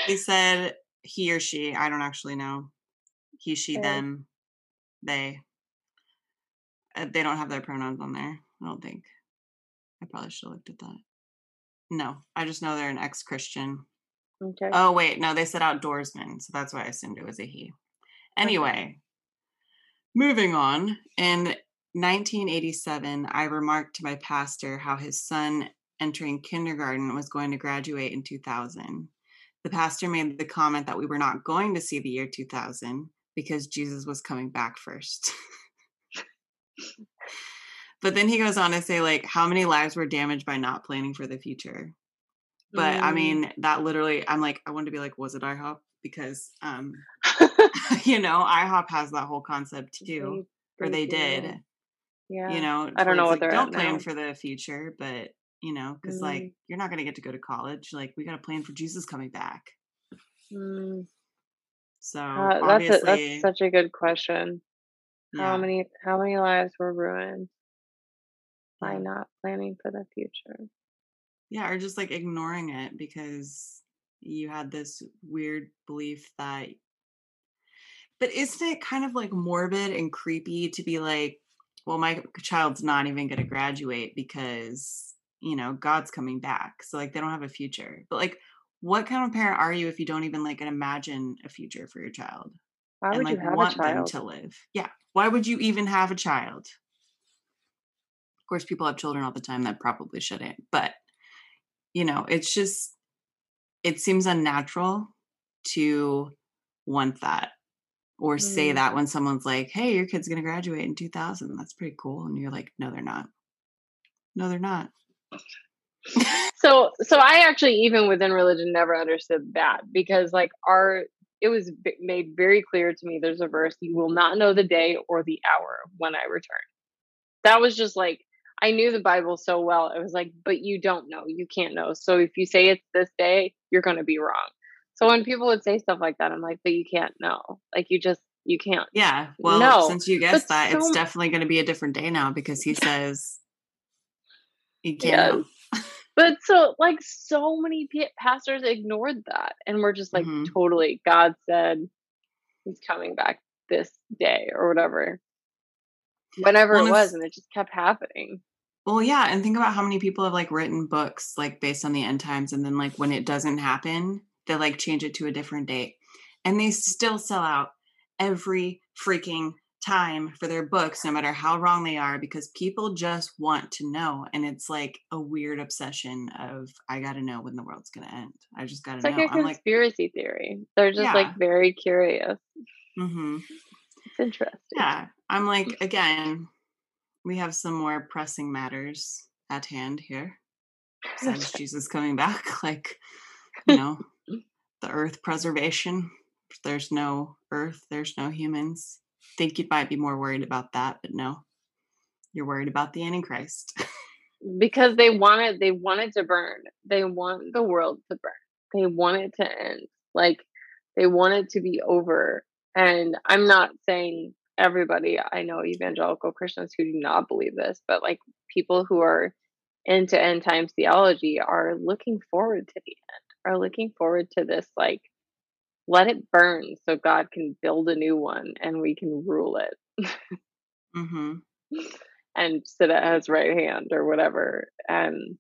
he said he or she, I don't actually know. He, she, them, they. Uh, they don't have their pronouns on there. I don't think. I probably should have looked at that. No, I just know they're an ex Christian. okay. Oh, wait. No, they said outdoorsman. So that's why I assumed it was a he. Anyway, moving on. In 1987, I remarked to my pastor how his son entering kindergarten was going to graduate in 2000. The pastor made the comment that we were not going to see the year 2000 because Jesus was coming back first. but then he goes on to say, like, how many lives were damaged by not planning for the future? But I Mm. mean, that literally, I'm like, I wanted to be like, was it IHOP? Because, um, you know, IHOP has that whole concept too, or they do. did. Yeah. You know, I don't know what like, don't plan now. for the future, but you know, because Mm. like you're not gonna get to go to college. Like we got to plan for Jesus coming back. Mm, So uh, that's a, that's such a good question. How many how many lives were ruined by not planning for the future? yeah, or just like ignoring it because you had this weird belief that. But isn't it kind of like morbid and creepy to be like, well, my child's not even going to graduate because you know God's coming back, so like they don't have a future. But like, what kind of parent are you if you don't even like imagine a future for your child? Why and like you have want a them to live. Yeah. Why would you even have a child? Of course, people have children all the time that probably shouldn't, but you know, it's just, it seems unnatural to want that or say Mm. that when someone's like, hey, your kid's going to graduate in 2000. That's pretty cool. And you're like, no, they're not. No, they're not. so so i actually even within religion never understood that because like our it was b- made very clear to me there's a verse you will not know the day or the hour when i return that was just like i knew the bible so well it was like but you don't know you can't know so if you say it's this day you're going to be wrong so when people would say stuff like that i'm like but you can't know like you just you can't Yeah. Well, No, since you guessed but that, it's so- definitely going to be a different day now because he says you can't know. But so, like, so many pa- pastors ignored that, and we're just like, Mhm. totally. God said He's coming back this day or whatever, whenever Well, it was, and it just kept happening. Well, yeah, and think about how many people have like written books like based on the end times, and then like when it doesn't happen, they like change it to a different date, and they still sell out every freaking time for their books, no matter how wrong they are, because people just want to know, and it's like a weird obsession of I got to know when the world's gonna end. I just got to It's like know. a I'm like, conspiracy theory. They're just Yeah. like very curious. Mm-hmm. It's interesting. yeah, I'm like again, we have some more pressing matters at hand here. besides Jesus coming back, like you know, the earth preservation. There's no earth, there's no humans. Think you might be more worried about that, but no. You're worried about the Antichrist. because they want it they want it to burn they want the world to burn they want it to end like they want it to be over and i'm not saying everybody i know evangelical christians who do not believe this but like people who are into end times theology are looking forward to the end are looking forward to this like let it burn so god can build a new one and we can rule it hmm and sit at his right hand or whatever. And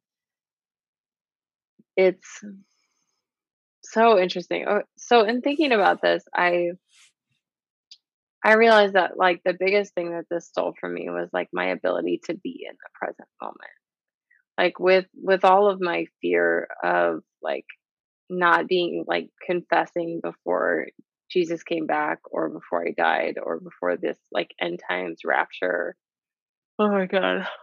it's so interesting. Oh, So in thinking about this, I I realized that like the biggest thing that this stole from me was like my ability to be in the present moment. Like with with all of my fear of like not being like confessing before Jesus came back or before I died or before this like end times rapture. Oh my god.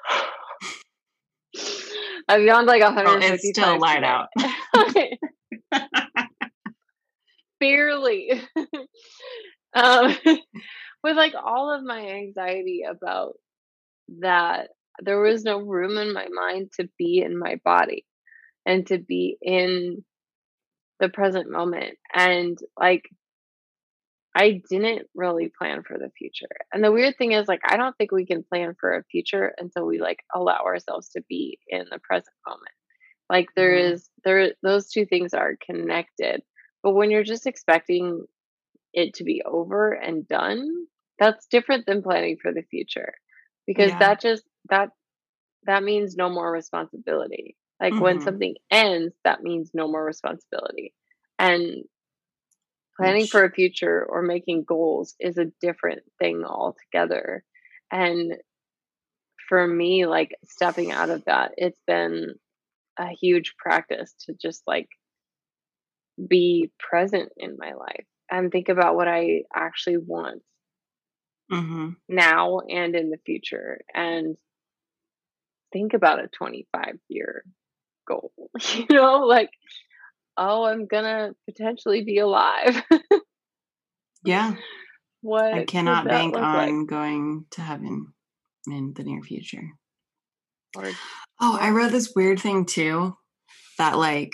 I've yawned like a 150 it's still light out. Barely. um, with like all of my anxiety about that, there was no room in my mind to be in my body and to be in the present moment. And like, I didn't really plan for the future. And the weird thing is, like, I don't think we can plan for a future until we like allow ourselves to be in the present moment. Like, there Mhm. is, there, those two things are connected. But when you're just expecting it to be over and done, that's different than planning for the future because Yeah. that just, that, that means no more responsibility. Like, when Mhm. something ends, that means no more responsibility. And planning Which for a future or making goals is a different thing altogether. And for me, like stepping out of that, it's been a huge practice to just like be present in my life and think about what I actually want Mhm. now and in the future and think about a 25 year goal. You know, like, oh, I'm gonna potentially be alive. Yeah. what I cannot bank look like? on going to heaven in the near future. Or Oh, I read this weird thing too that like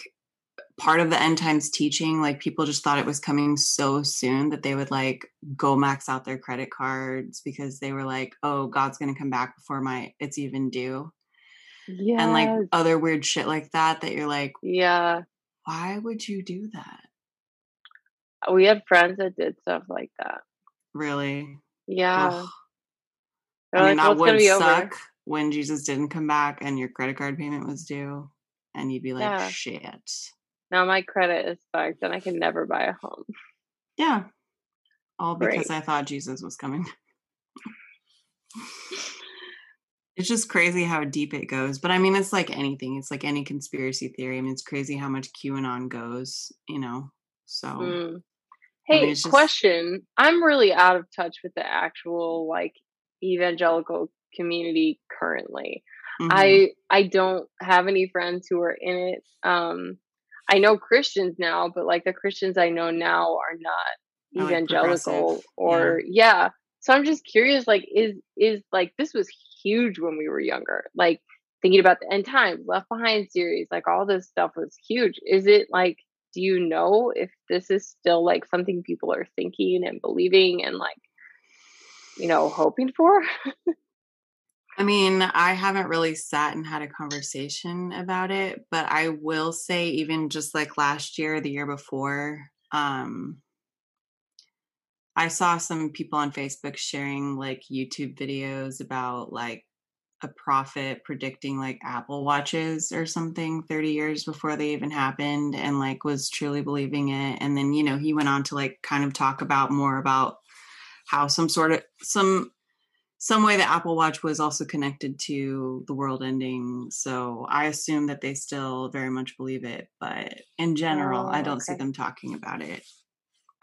part of the end times teaching, like people just thought it was coming so soon that they would like go max out their credit cards because they were like, oh, God's going to come back before my it's even due. And like other weird shit like that that you're like, Yeah. why would you do that? Uh, we had friends that did stuff like that. Really? Yeah. Ugh. I mean, like, that would be over. suck when Jesus didn't come back and your credit card payment was due and you'd be like, Yeah. shit. Now my credit is fucked and I can never buy a home. Yeah. All because Great. I thought Jesus was coming. It's just crazy how deep it goes. But I mean, it's like anything. It's like any conspiracy theory. I mean, it's crazy how much QAnon goes, you know? So, Mm. I mean, Hey, just, question. I'm really out of touch with the actual like evangelical community currently. mhm. I I don't have any friends who are in it. Um I know Christians now, but like the Christians I know now are not Are, like evangelical Yeah. or yeah. So I'm just curious like is is like this was huge when we were younger. Like thinking about the end times, Left Behind series, like all this stuff was huge. Is it like do you know if this is still like something people are thinking and believing and like you know hoping for? I mean, I haven't really sat and had a conversation about it, but I will say, even just like last year, the year before, um, I saw some people on Facebook sharing like YouTube videos about like a prophet predicting like Apple watches or something 30 years before they even happened and like was truly believing it. And then, you know, he went on to like kind of talk about more about how some sort of some some way the Apple Watch was also connected to the world ending. So I assume that they still very much believe it, but in general, I Oh, don't see them talking about it.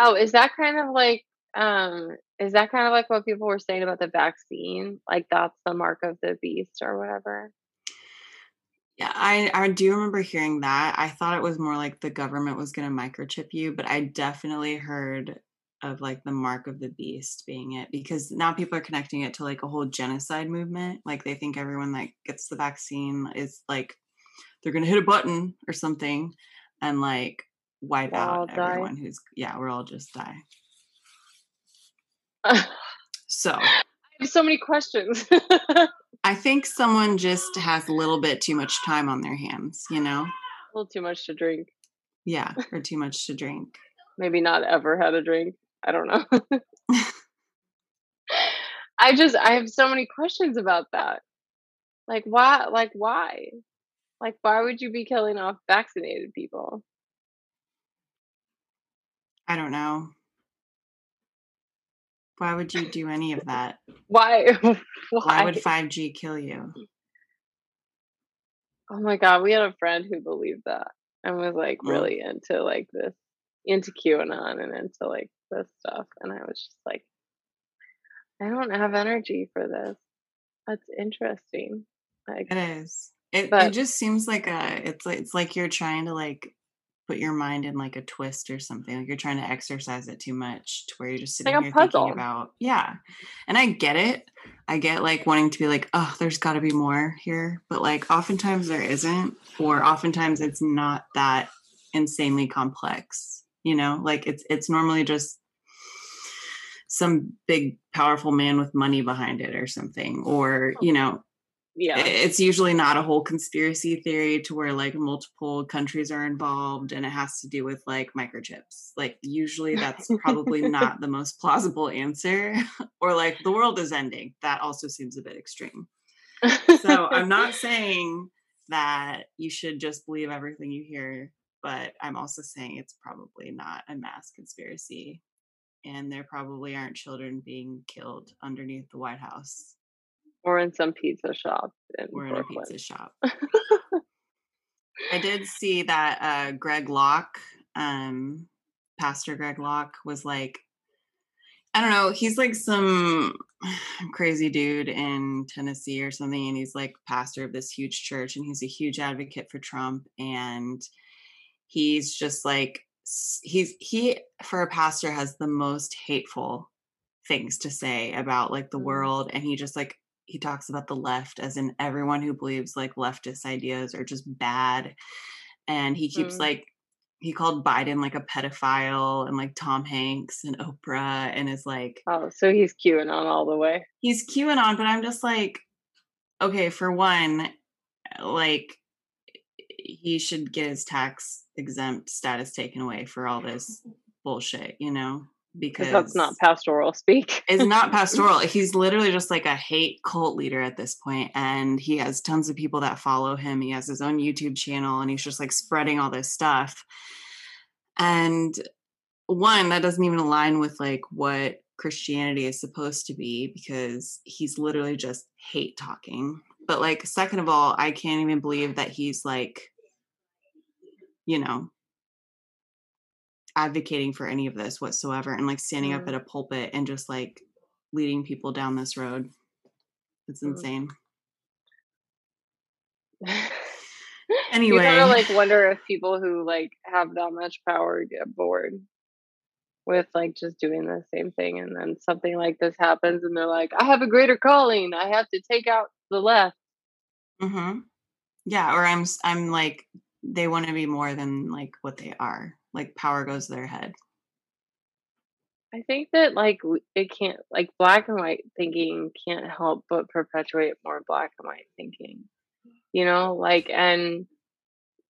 Oh, is that kind of like um is that kind of like what people were saying about the vaccine? Like that's the mark of the beast or whatever? Yeah, I I do remember hearing that. I thought it was more like the government was going to microchip you, but I definitely heard of like the mark of the beast being it because now people are connecting it to like a whole genocide movement. Like they think everyone that gets the vaccine is like they're going to hit a button or something and like wipe We'll out die. everyone who's yeah, we're all just die. I So, have so many questions. I think someone just has a little bit too much time on their hands, you know? a little too much to drink. Yeah, or too much to drink. Maybe not ever had a drink. I don't know. I just I have so many questions about that. Like why like why? Like why would you be killing off vaccinated people? I don't know. Why would you do any of that? Why Why why? would 5G kill you? Oh my god, we had a friend who believed that and was like really into like this into QAnon and into like this stuff. And I was just like, I don't have energy for this. That's interesting. Like It is. It it just seems like a it's like it's like you're trying to like put your mind in like a twist or something. Like you're trying to exercise it too much to where you're just sitting Like here puzzle. thinking about yeah. And I get it. I get like wanting to be like, oh, there's gotta be more here. But like oftentimes there isn't, or oftentimes it's not that insanely complex. You know, like it's it's normally just some big powerful man with money behind it or something or you oh. know Yeah. it's usually not a whole conspiracy theory to where like multiple countries are involved and it has to do with like microchips. Like usually that's probably not the most plausible answer or like the world is ending. That also seems a bit extreme. So i'm not saying that you should just believe everything you hear but i'm also saying it's probably not a mass conspiracy and there probably aren't children being killed underneath the white house or in some pizza shop in or in a pizza shop I did see that uh, Greg Locke, um, Pastor Greg Locke, was like, I don't know, he's like some crazy dude in Tennessee or something, and he's like pastor of this huge church, and he's a huge advocate for Trump, and he's just like he's he for a pastor has the most hateful things to say about like the Mm. world, and he just like he talks about the left as in everyone who believes like leftist ideas are just bad and he keeps Mm. like he called biden like a pedophile and like tom hanks and oprah and is like Oh, so he's QAnon all the way. he's QAnon, but I'm just like, okay, for one, like he should get his tax exempt status taken away for all this bullshit, you know? Because that's not pastoral speak. it's not pastoral. He's literally just like a hate cult leader at this point, and he has tons of people that follow him. He has his own YouTube channel, and he's just like spreading all this stuff. And one, that doesn't even align with like what Christianity is supposed to be because he's literally just hate talking. But like, second of all, I can't even believe that he's like, you know, advocating for any of this whatsoever and like standing up Mm. at a pulpit and just like leading people down this road. It's Mm. insane. Anyway, you kind of like wonder if people who like have that much power get bored with like just doing the same thing, and then something like this happens, and they're like, "I have a greater calling. I have to take out the left." Mm-hmm. Yeah, or I'm I'm like they want to be more than like what they are. Like power goes to their head. I think that like it can't like black and white thinking can't help but perpetuate more black and white thinking. You know, like and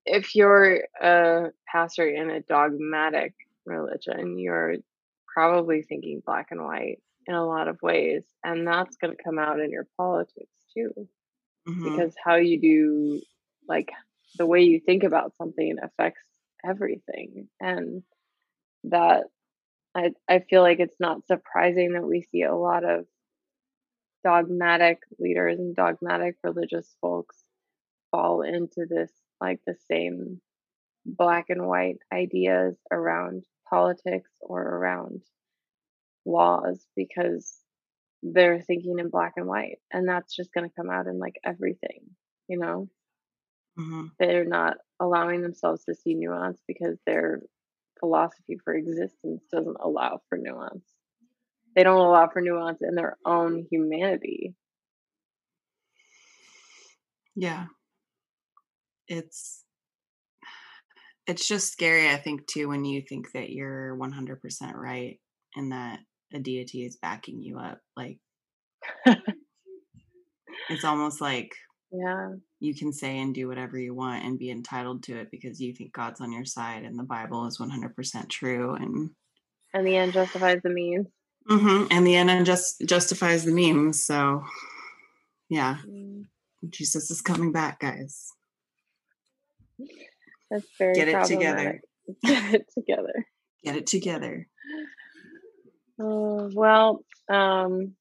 if you're a pastor in a dogmatic religion, you're probably thinking black and white in a lot of ways, and that's going to come out in your politics too, Mhm. because how you do like the way you think about something affects everything, and that I I feel like it's not surprising that we see a lot of dogmatic leaders and dogmatic religious folks fall into this like the same black and white ideas around politics or around laws because they're thinking in black and white and that's just going to come out in like everything you know Mhm. they're not allowing themselves to see nuance because their philosophy for existence doesn't allow for nuance. They don't allow for nuance in their own humanity. Yeah. It's it's just scary I think too when you think that you're 100% right and that a deity is backing you up like it's almost like Yeah. you can say and do whatever you want and be entitled to it because you think God's on your side and the Bible is 100% true and And the end justifies the means. Mm-hmm. and the end just justifies the means. so yeah Mm, Jesus is coming back guys That's very get it together. Get it together. get it together Oh, well, um,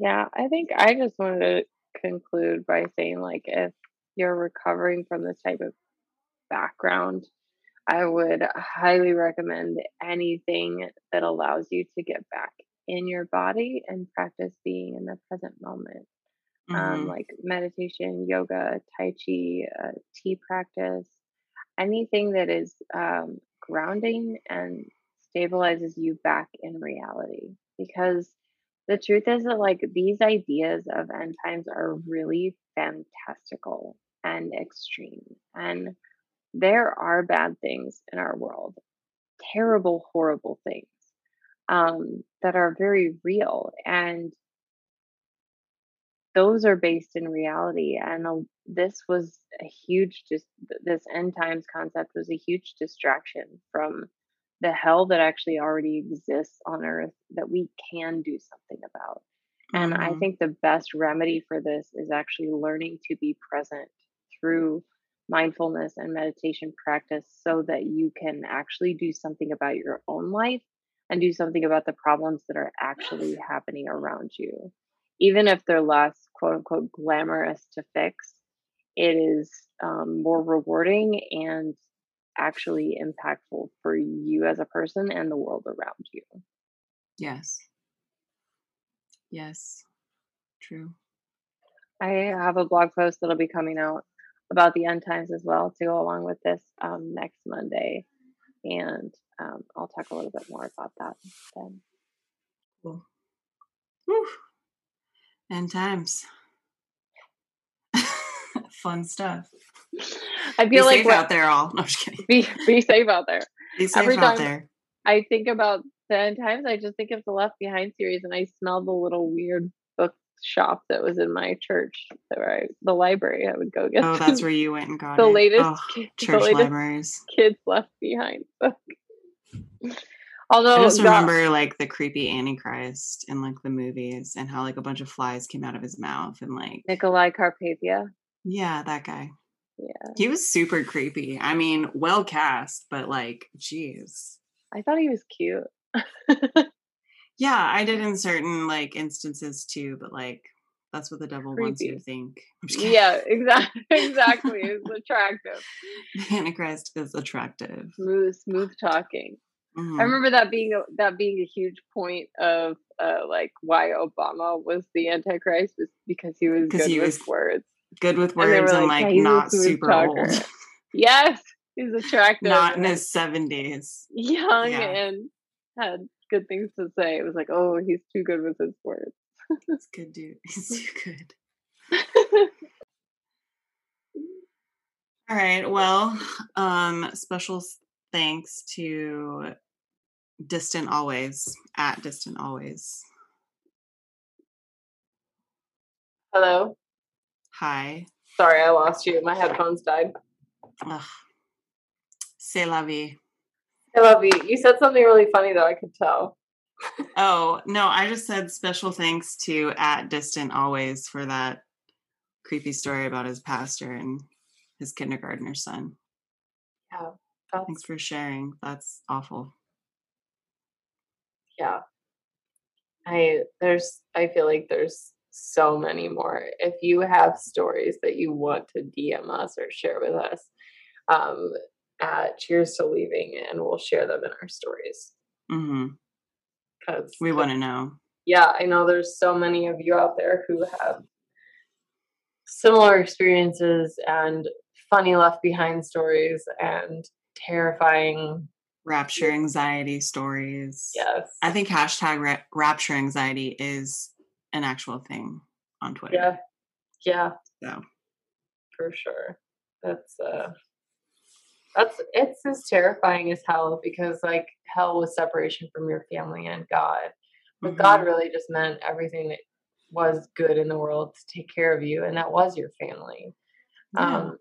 yeah, I think I just wanted to conclude by saying, like, if you're recovering from this type of background, I would highly recommend anything that allows you to get back in your body and practice being in the present moment. Um, Mhm. like meditation, yoga, tai chi, uh, tea practice. anything that is um, grounding and stabilizes you back in reality. Because the truth is that, like, these ideas of end times are really fantastical and extreme. And there are bad things in our world, terrible, horrible things um, that are very real. And those are based in reality. And this was a huge, just this end times concept was a huge distraction from the hell that actually already exists on earth that we can do something about. And mm-hmm. I think the best remedy for this is actually learning to be present through mindfulness and meditation practice so that you can actually do something about your own life and do something about the problems that are actually happening around you. Even if they're less quote unquote glamorous to fix, it is um, more rewarding and actually impactful for you as a person and the world around you. Yes. Yes. True. I have a blog post that'll be coming out about the end times as well to go along with this um, next Monday. And um, I'll talk a little bit more about that then. Cool. Whew. End times. Fun stuff. I feel be like safe out there, all. No, I'm just kidding. Be be safe out there. Be safe Every out there. I think about the end times. I just think of the Left Behind series, and I smell the little weird book shop that was in my church, where I, the library. I would go get. Oh, that's where you went and got the it. latest oh, kid, church latest libraries. Kids left behind book. Although I just remember like the creepy Antichrist in like the movies and how like a bunch of flies came out of his mouth and like Nicolae Carpathia. Yeah, that guy. Yeah. He was super creepy. I mean, well cast, but like, jeez. I thought he was cute. yeah, I did in certain like instances too, but like that's what the devil Creepy. wants you to think. Yeah, exactly. Exactly. it's attractive. The Antichrist is attractive. Smooth, smooth talking. Mm-hmm. I remember that being a, that being a huge point of uh, like why Obama was the Antichrist was because he was good he with was words. Good with words and, and like, yeah, not super talker. old. yes, he's attractive. Not in his seventies. Young yeah. and had good things to say. It was like, oh, he's too good with his words. That's good, dude. He's too good. All right. Well, um, special thanks to Distant Always at Distant Always. Hello. Hi. Sorry, I lost you. My headphones died. Ugh. C'est la vie. I love you. You said something really funny though, I could tell. oh, no, I just said special thanks to at distant always for that creepy story about his pastor and his kindergartner son. Yeah. Thanks for sharing. That's awful. Yeah. I there's I feel like there's so many more. If you have stories that you want to DM us or share with us, um, at Cheers to Leaving, and we'll share them in our stories. Mm-hmm. Because we want to know. Yeah, I know there's so many of you out there who have similar experiences and funny left behind stories and terrifying rapture anxiety stories. Yes. I think hashtag ra- rapture anxiety is an actual thing on Twitter. Yeah. Yeah. So for sure. That's uh that's it's as terrifying as hell because like hell was separation from your family and God. But mm-hmm. God really just meant everything that was good in the world to take care of you, and that was your family. Yeah. Um,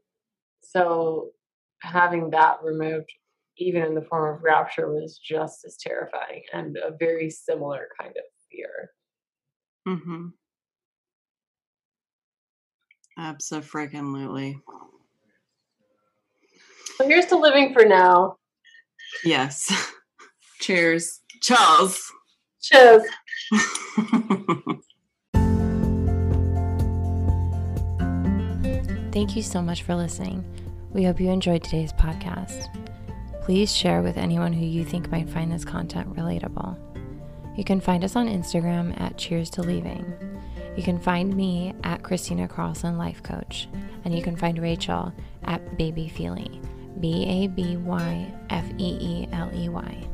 so having that removed, even in the form of rapture, was just as terrifying and a very similar kind of fear. Mm-hmm. Absolutely. So here's to living for now. Yes. Cheers. Charles. Cheers. Thank you so much for listening. We hope you enjoyed today's podcast. Please share with anyone who you think might find this content relatable. You can find us on Instagram at Cheers to Leaving. You can find me at Christina Carlson Life Coach, and you can find Rachel at Baby Feeley. B A B Y F E E L E Y.